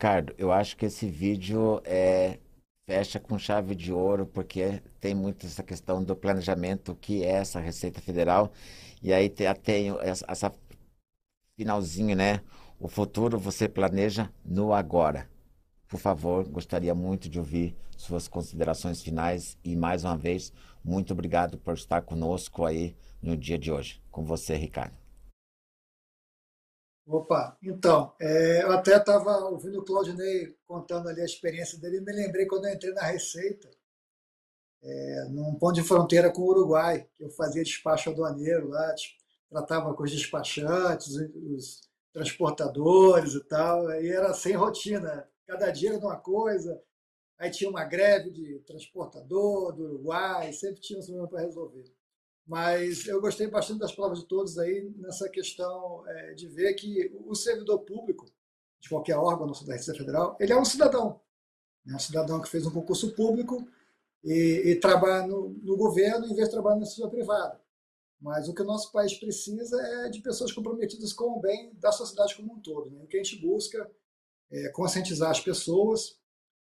Ricardo, eu acho que esse vídeo é, fecha com chave de ouro, porque tem muito essa questão do planejamento, que é essa Receita Federal, e aí tem, tem essa, essa finalzinho, né? O futuro você planeja no agora. Por favor, gostaria muito de ouvir suas considerações finais e mais uma vez, muito obrigado por estar conosco aí no dia de hoje. Com você, Ricardo.
Opa, então, é, eu até estava ouvindo o Claudinei contando ali a experiência dele e me lembrei quando eu entrei na Receita, é, num ponto de fronteira com o Uruguai, que eu fazia despacho aduaneiro lá, tratava com os despachantes, os transportadores e tal, aí era sem rotina, cada dia era uma coisa, aí tinha uma greve de transportador do Uruguai, sempre tinha um problema para resolver. Mas eu gostei bastante das palavras de todos aí nessa questão é, de ver que o servidor público, de qualquer órgão nosso da Receita Federal, ele é um cidadão. É um cidadão que fez um concurso público e, e trabalha no, no, governo em vez de trabalhar na iniciativa privada. Mas o que o nosso país precisa é de pessoas comprometidas com o bem da sociedade como um todo. Né? O que a gente busca é conscientizar as pessoas.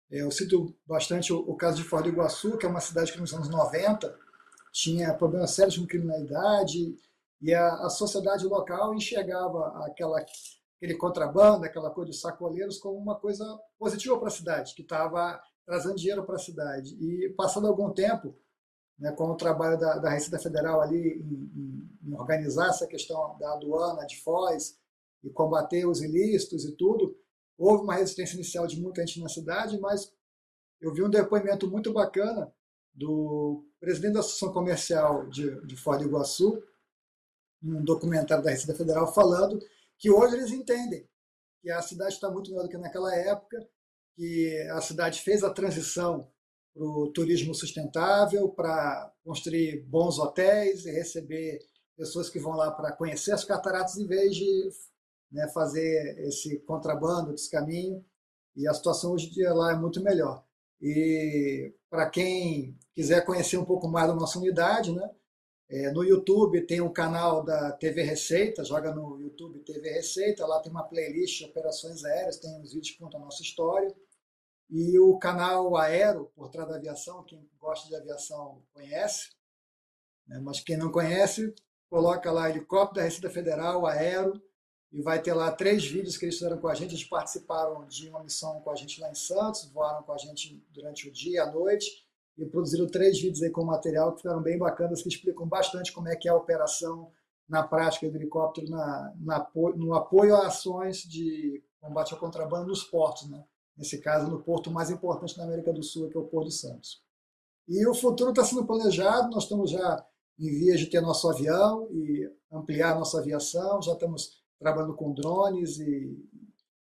Eu cito bastante o, o caso de Foz do Iguaçu, que é uma cidade que nos anos 90 tinha problemas sérios com criminalidade e a, a sociedade local enxergava aquela, aquele contrabando, aquela coisa dos sacoleiros, como uma coisa positiva para a cidade, que estava trazendo dinheiro para a cidade. E passando algum tempo, né, com o trabalho da, da Receita Federal ali em, em, em, organizar essa questão da aduana de Foz e combater os ilícitos e tudo, houve uma resistência inicial de muita gente na cidade, mas eu vi um depoimento muito bacana do presidente da Associação Comercial de, de Foz do Iguaçu, um documentário da Receita Federal falando que hoje eles entendem que a cidade está muito melhor do que naquela época, que a cidade fez a transição para o turismo sustentável, para construir bons hotéis e receber pessoas que vão lá para conhecer as cataratas em vez de né, fazer esse contrabando, esse caminho. E a situação hoje em dia lá é muito melhor. E para quem quiser conhecer um pouco mais da nossa unidade, né, é, no YouTube tem um canal da TV Receita, joga no YouTube TV Receita, lá tem uma playlist de operações aéreas, tem uns vídeos que contam a nossa história. E o canal Aero, por trás da aviação, quem gosta de aviação conhece, né? mas quem não conhece, coloca lá helicóptero da Receita Federal, Aero, e vai ter lá três vídeos que eles fizeram com a gente. Eles participaram de uma missão com a gente lá em Santos, voaram com a gente durante o dia a noite, e produziram três vídeos aí com material que ficaram bem bacanas, que explicam bastante como é que é a operação na prática do helicóptero na, na, no apoio a ações de combate ao contrabando nos portos, né? nesse caso no porto mais importante da América do Sul, que é o Porto de Santos. E o futuro está sendo planejado, nós estamos já em vias de ter nosso avião e ampliar nossa aviação, já estamos trabalhando com drones e,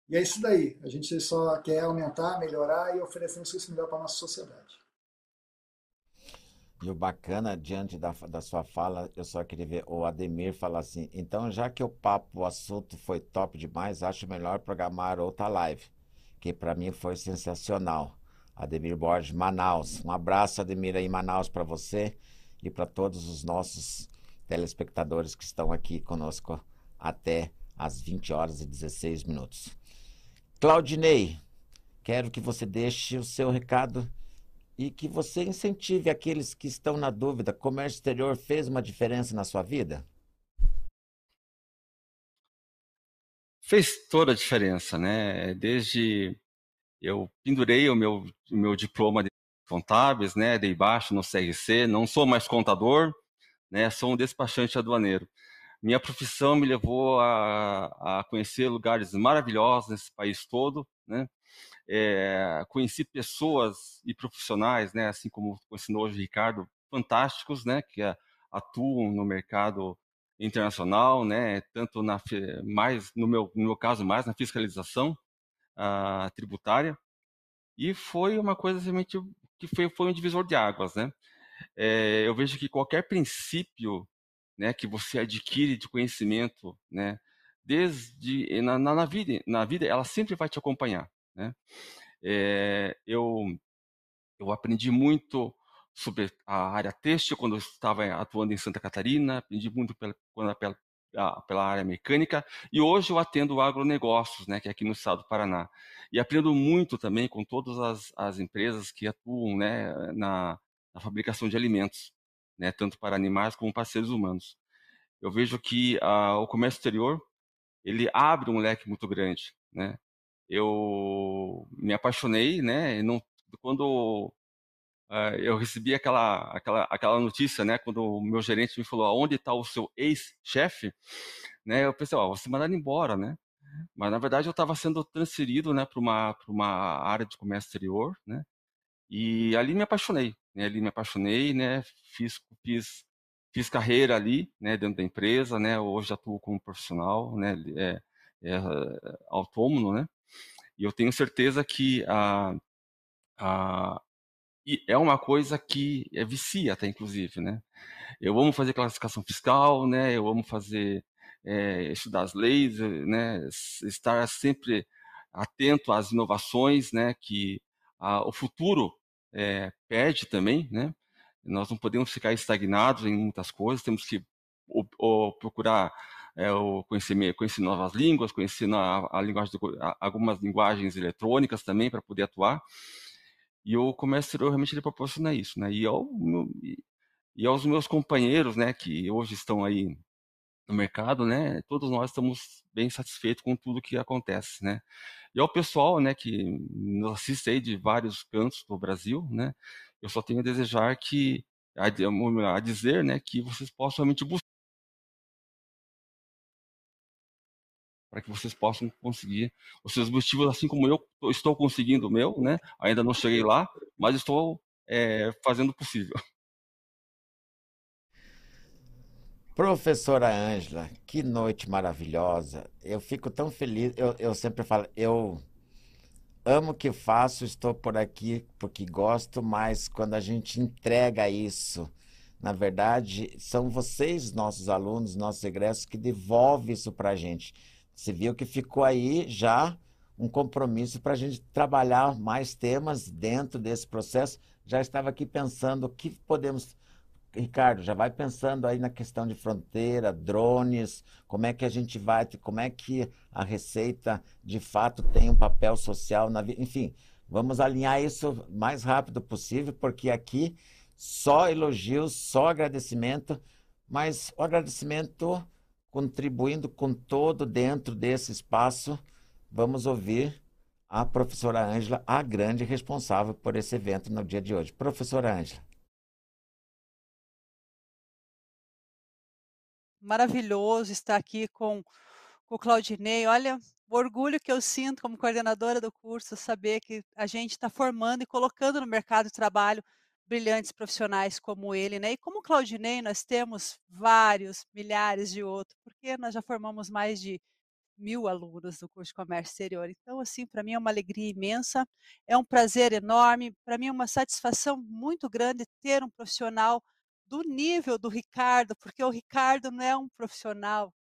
e é isso daí. A gente só quer aumentar, melhorar e oferecer um serviço melhor para a nossa sociedade.
E o bacana, diante da, da sua fala, eu só queria ver o Ademir falar assim, então já que o papo, o assunto foi top demais, acho melhor programar outra live, que para mim foi sensacional. Ademir Borges, Manaus. Um abraço, Ademir, aí Manaus para você e para todos os nossos telespectadores que estão aqui conosco até às 20 horas e 16 minutos. Claudinei, quero que você deixe o seu recado e que você incentive aqueles que estão na dúvida. Comércio exterior fez uma diferença na sua vida?
Fez toda a diferença, né? Desde eu pendurei o meu, meu diploma de contábeis, né? Dei baixo no CRC, não sou mais contador, né? Sou um despachante aduaneiro. Minha profissão me levou a, a conhecer lugares maravilhosos nesse país todo, né? É, conheci pessoas e profissionais, né, assim como ensinou hoje o Ricardo, fantásticos, né, que atuam no mercado internacional, né, tanto na mais no meu no meu caso mais na fiscalização uh, tributária e foi uma coisa realmente que foi foi um divisor de águas, né. É, eu vejo que qualquer princípio, né, que você adquire de conhecimento, né, desde na, na, na vida na vida ela sempre vai te acompanhar né? É, eu, eu aprendi muito sobre a área têxtil quando eu estava atuando em Santa Catarina, aprendi muito pela, pela, pela área mecânica e hoje eu atendo agronegócios, né, que é aqui no estado do Paraná. E aprendo muito também com todas as, as empresas que atuam né, na, na fabricação de alimentos, né, tanto para animais como para seres humanos. Eu vejo que uh, o comércio exterior ele abre um leque muito grande, né? eu me apaixonei, né? Não, quando uh, eu recebi aquela, aquela, aquela notícia, né? Quando o meu gerente me falou, aonde está o seu ex-chefe, né? Eu pensei, ó, oh, você mandado embora, né? Mas na verdade eu estava sendo transferido, né, para uma para uma área de comércio exterior, né? E ali me apaixonei, né? Ali me apaixonei, né? Fiz fiz fiz carreira ali, né, dentro da empresa, né? Hoje atuo como profissional, né? É, é, autônomo, né? E eu tenho certeza que a, a, é uma coisa que é vicia até, inclusive, né? Eu amo fazer classificação fiscal, né? Eu amo fazer, é, estudar as leis, né? Estar sempre atento às inovações, né? Que a, o futuro é, pede também, né? Nós não podemos ficar estagnados em muitas coisas, temos que o, o, procurar é, o conhecer, conhecer novas línguas, conhecer a, a linguagem de, a, algumas linguagens eletrônicas também para poder atuar. E o comércio exterior realmente ele proporciona isso, né? E, ao, e, e aos meus companheiros, né, que hoje estão aí no mercado, né? Todos nós estamos bem satisfeitos com tudo que acontece, né? E ao pessoal, né, que nos assiste aí de vários cantos do Brasil, né? Eu só tenho a desejar que a, a dizer, né, que vocês possam realmente buscar para que vocês possam conseguir os seus objetivos, assim como eu estou conseguindo o meu, né? Ainda não cheguei lá, mas estou é, fazendo o possível.
Professora Ângela, que noite maravilhosa. Eu fico tão feliz. Eu, eu sempre falo, eu amo o que faço, estou por aqui porque gosto, mas quando a gente entrega isso, na verdade, são vocês, nossos alunos, nossos egressos, que devolvem isso para a gente. Você viu que ficou aí já um compromisso para a gente trabalhar mais temas dentro desse processo. Já estava aqui pensando o que podemos Ricardo, já vai pensando aí na questão de fronteira, drones, como é que a gente vai, como é que a Receita de fato tem um papel social na vida. Enfim, vamos alinhar isso o mais rápido possível, porque aqui só elogios, só agradecimento, mas o agradecimento contribuindo com todo dentro desse espaço. Vamos ouvir a professora Ângela, a grande responsável por esse evento no dia de hoje. Professora Ângela.
Maravilhoso estar aqui com, com o Claudinei. Olha, o orgulho que eu sinto como coordenadora do curso, saber que a gente está formando e colocando no mercado de trabalho brilhantes profissionais como ele, né? E como Claudinei, nós temos vários, milhares de outros, porque nós já formamos mais de mil alunos do curso de comércio exterior. Então, assim, para mim é uma alegria imensa, é um prazer enorme, para mim é uma satisfação muito grande ter um profissional do nível do Ricardo, porque o Ricardo não é um profissional,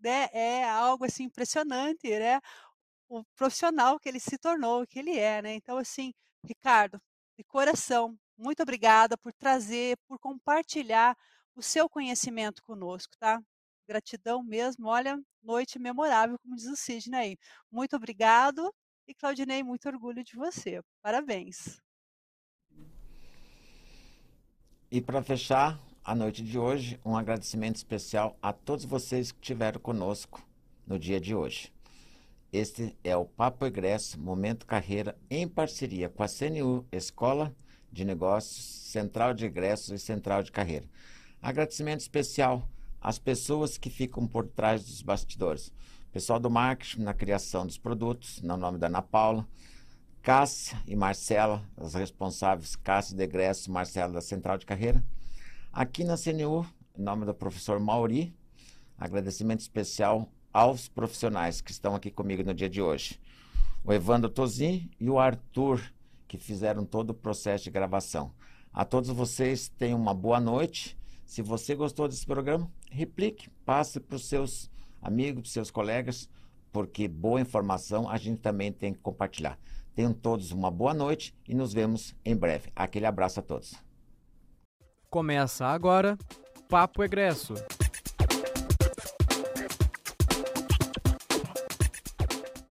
né? É algo assim impressionante, né? O profissional que ele se tornou, que ele é, né? Então assim, Ricardo, de coração, muito obrigada por trazer, por compartilhar o seu conhecimento conosco, tá? Gratidão mesmo, olha, noite memorável, como diz o Sidney aí. Muito obrigado e Claudinei, muito orgulho de você. Parabéns.
E para fechar a noite de hoje, um agradecimento especial a todos vocês que estiveram conosco no dia de hoje. Este é o Papo Egresso Momento Carreira em parceria com a CNU Escola de Negócios, Central de Egressos e Central de Carreira. Agradecimento especial às pessoas que ficam por trás dos bastidores. Pessoal do marketing na criação dos produtos, no nome da Ana Paula, Cássia e Marcela, as responsáveis, Cássia de Egresso e Marcela da Central de Carreira. Aqui na CNU, em nome do professor Mauri, agradecimento especial aos profissionais que estão aqui comigo no dia de hoje. O Evandro Tozin e o Arthur, que fizeram todo o processo de gravação. A todos vocês, tenham uma boa noite. Se você gostou desse programa, replique, passe para os seus amigos, para os seus colegas, porque boa informação a gente também tem que compartilhar. Tenham todos uma boa noite e nos vemos em breve. Aquele abraço a todos.
Começa agora Papo Egresso.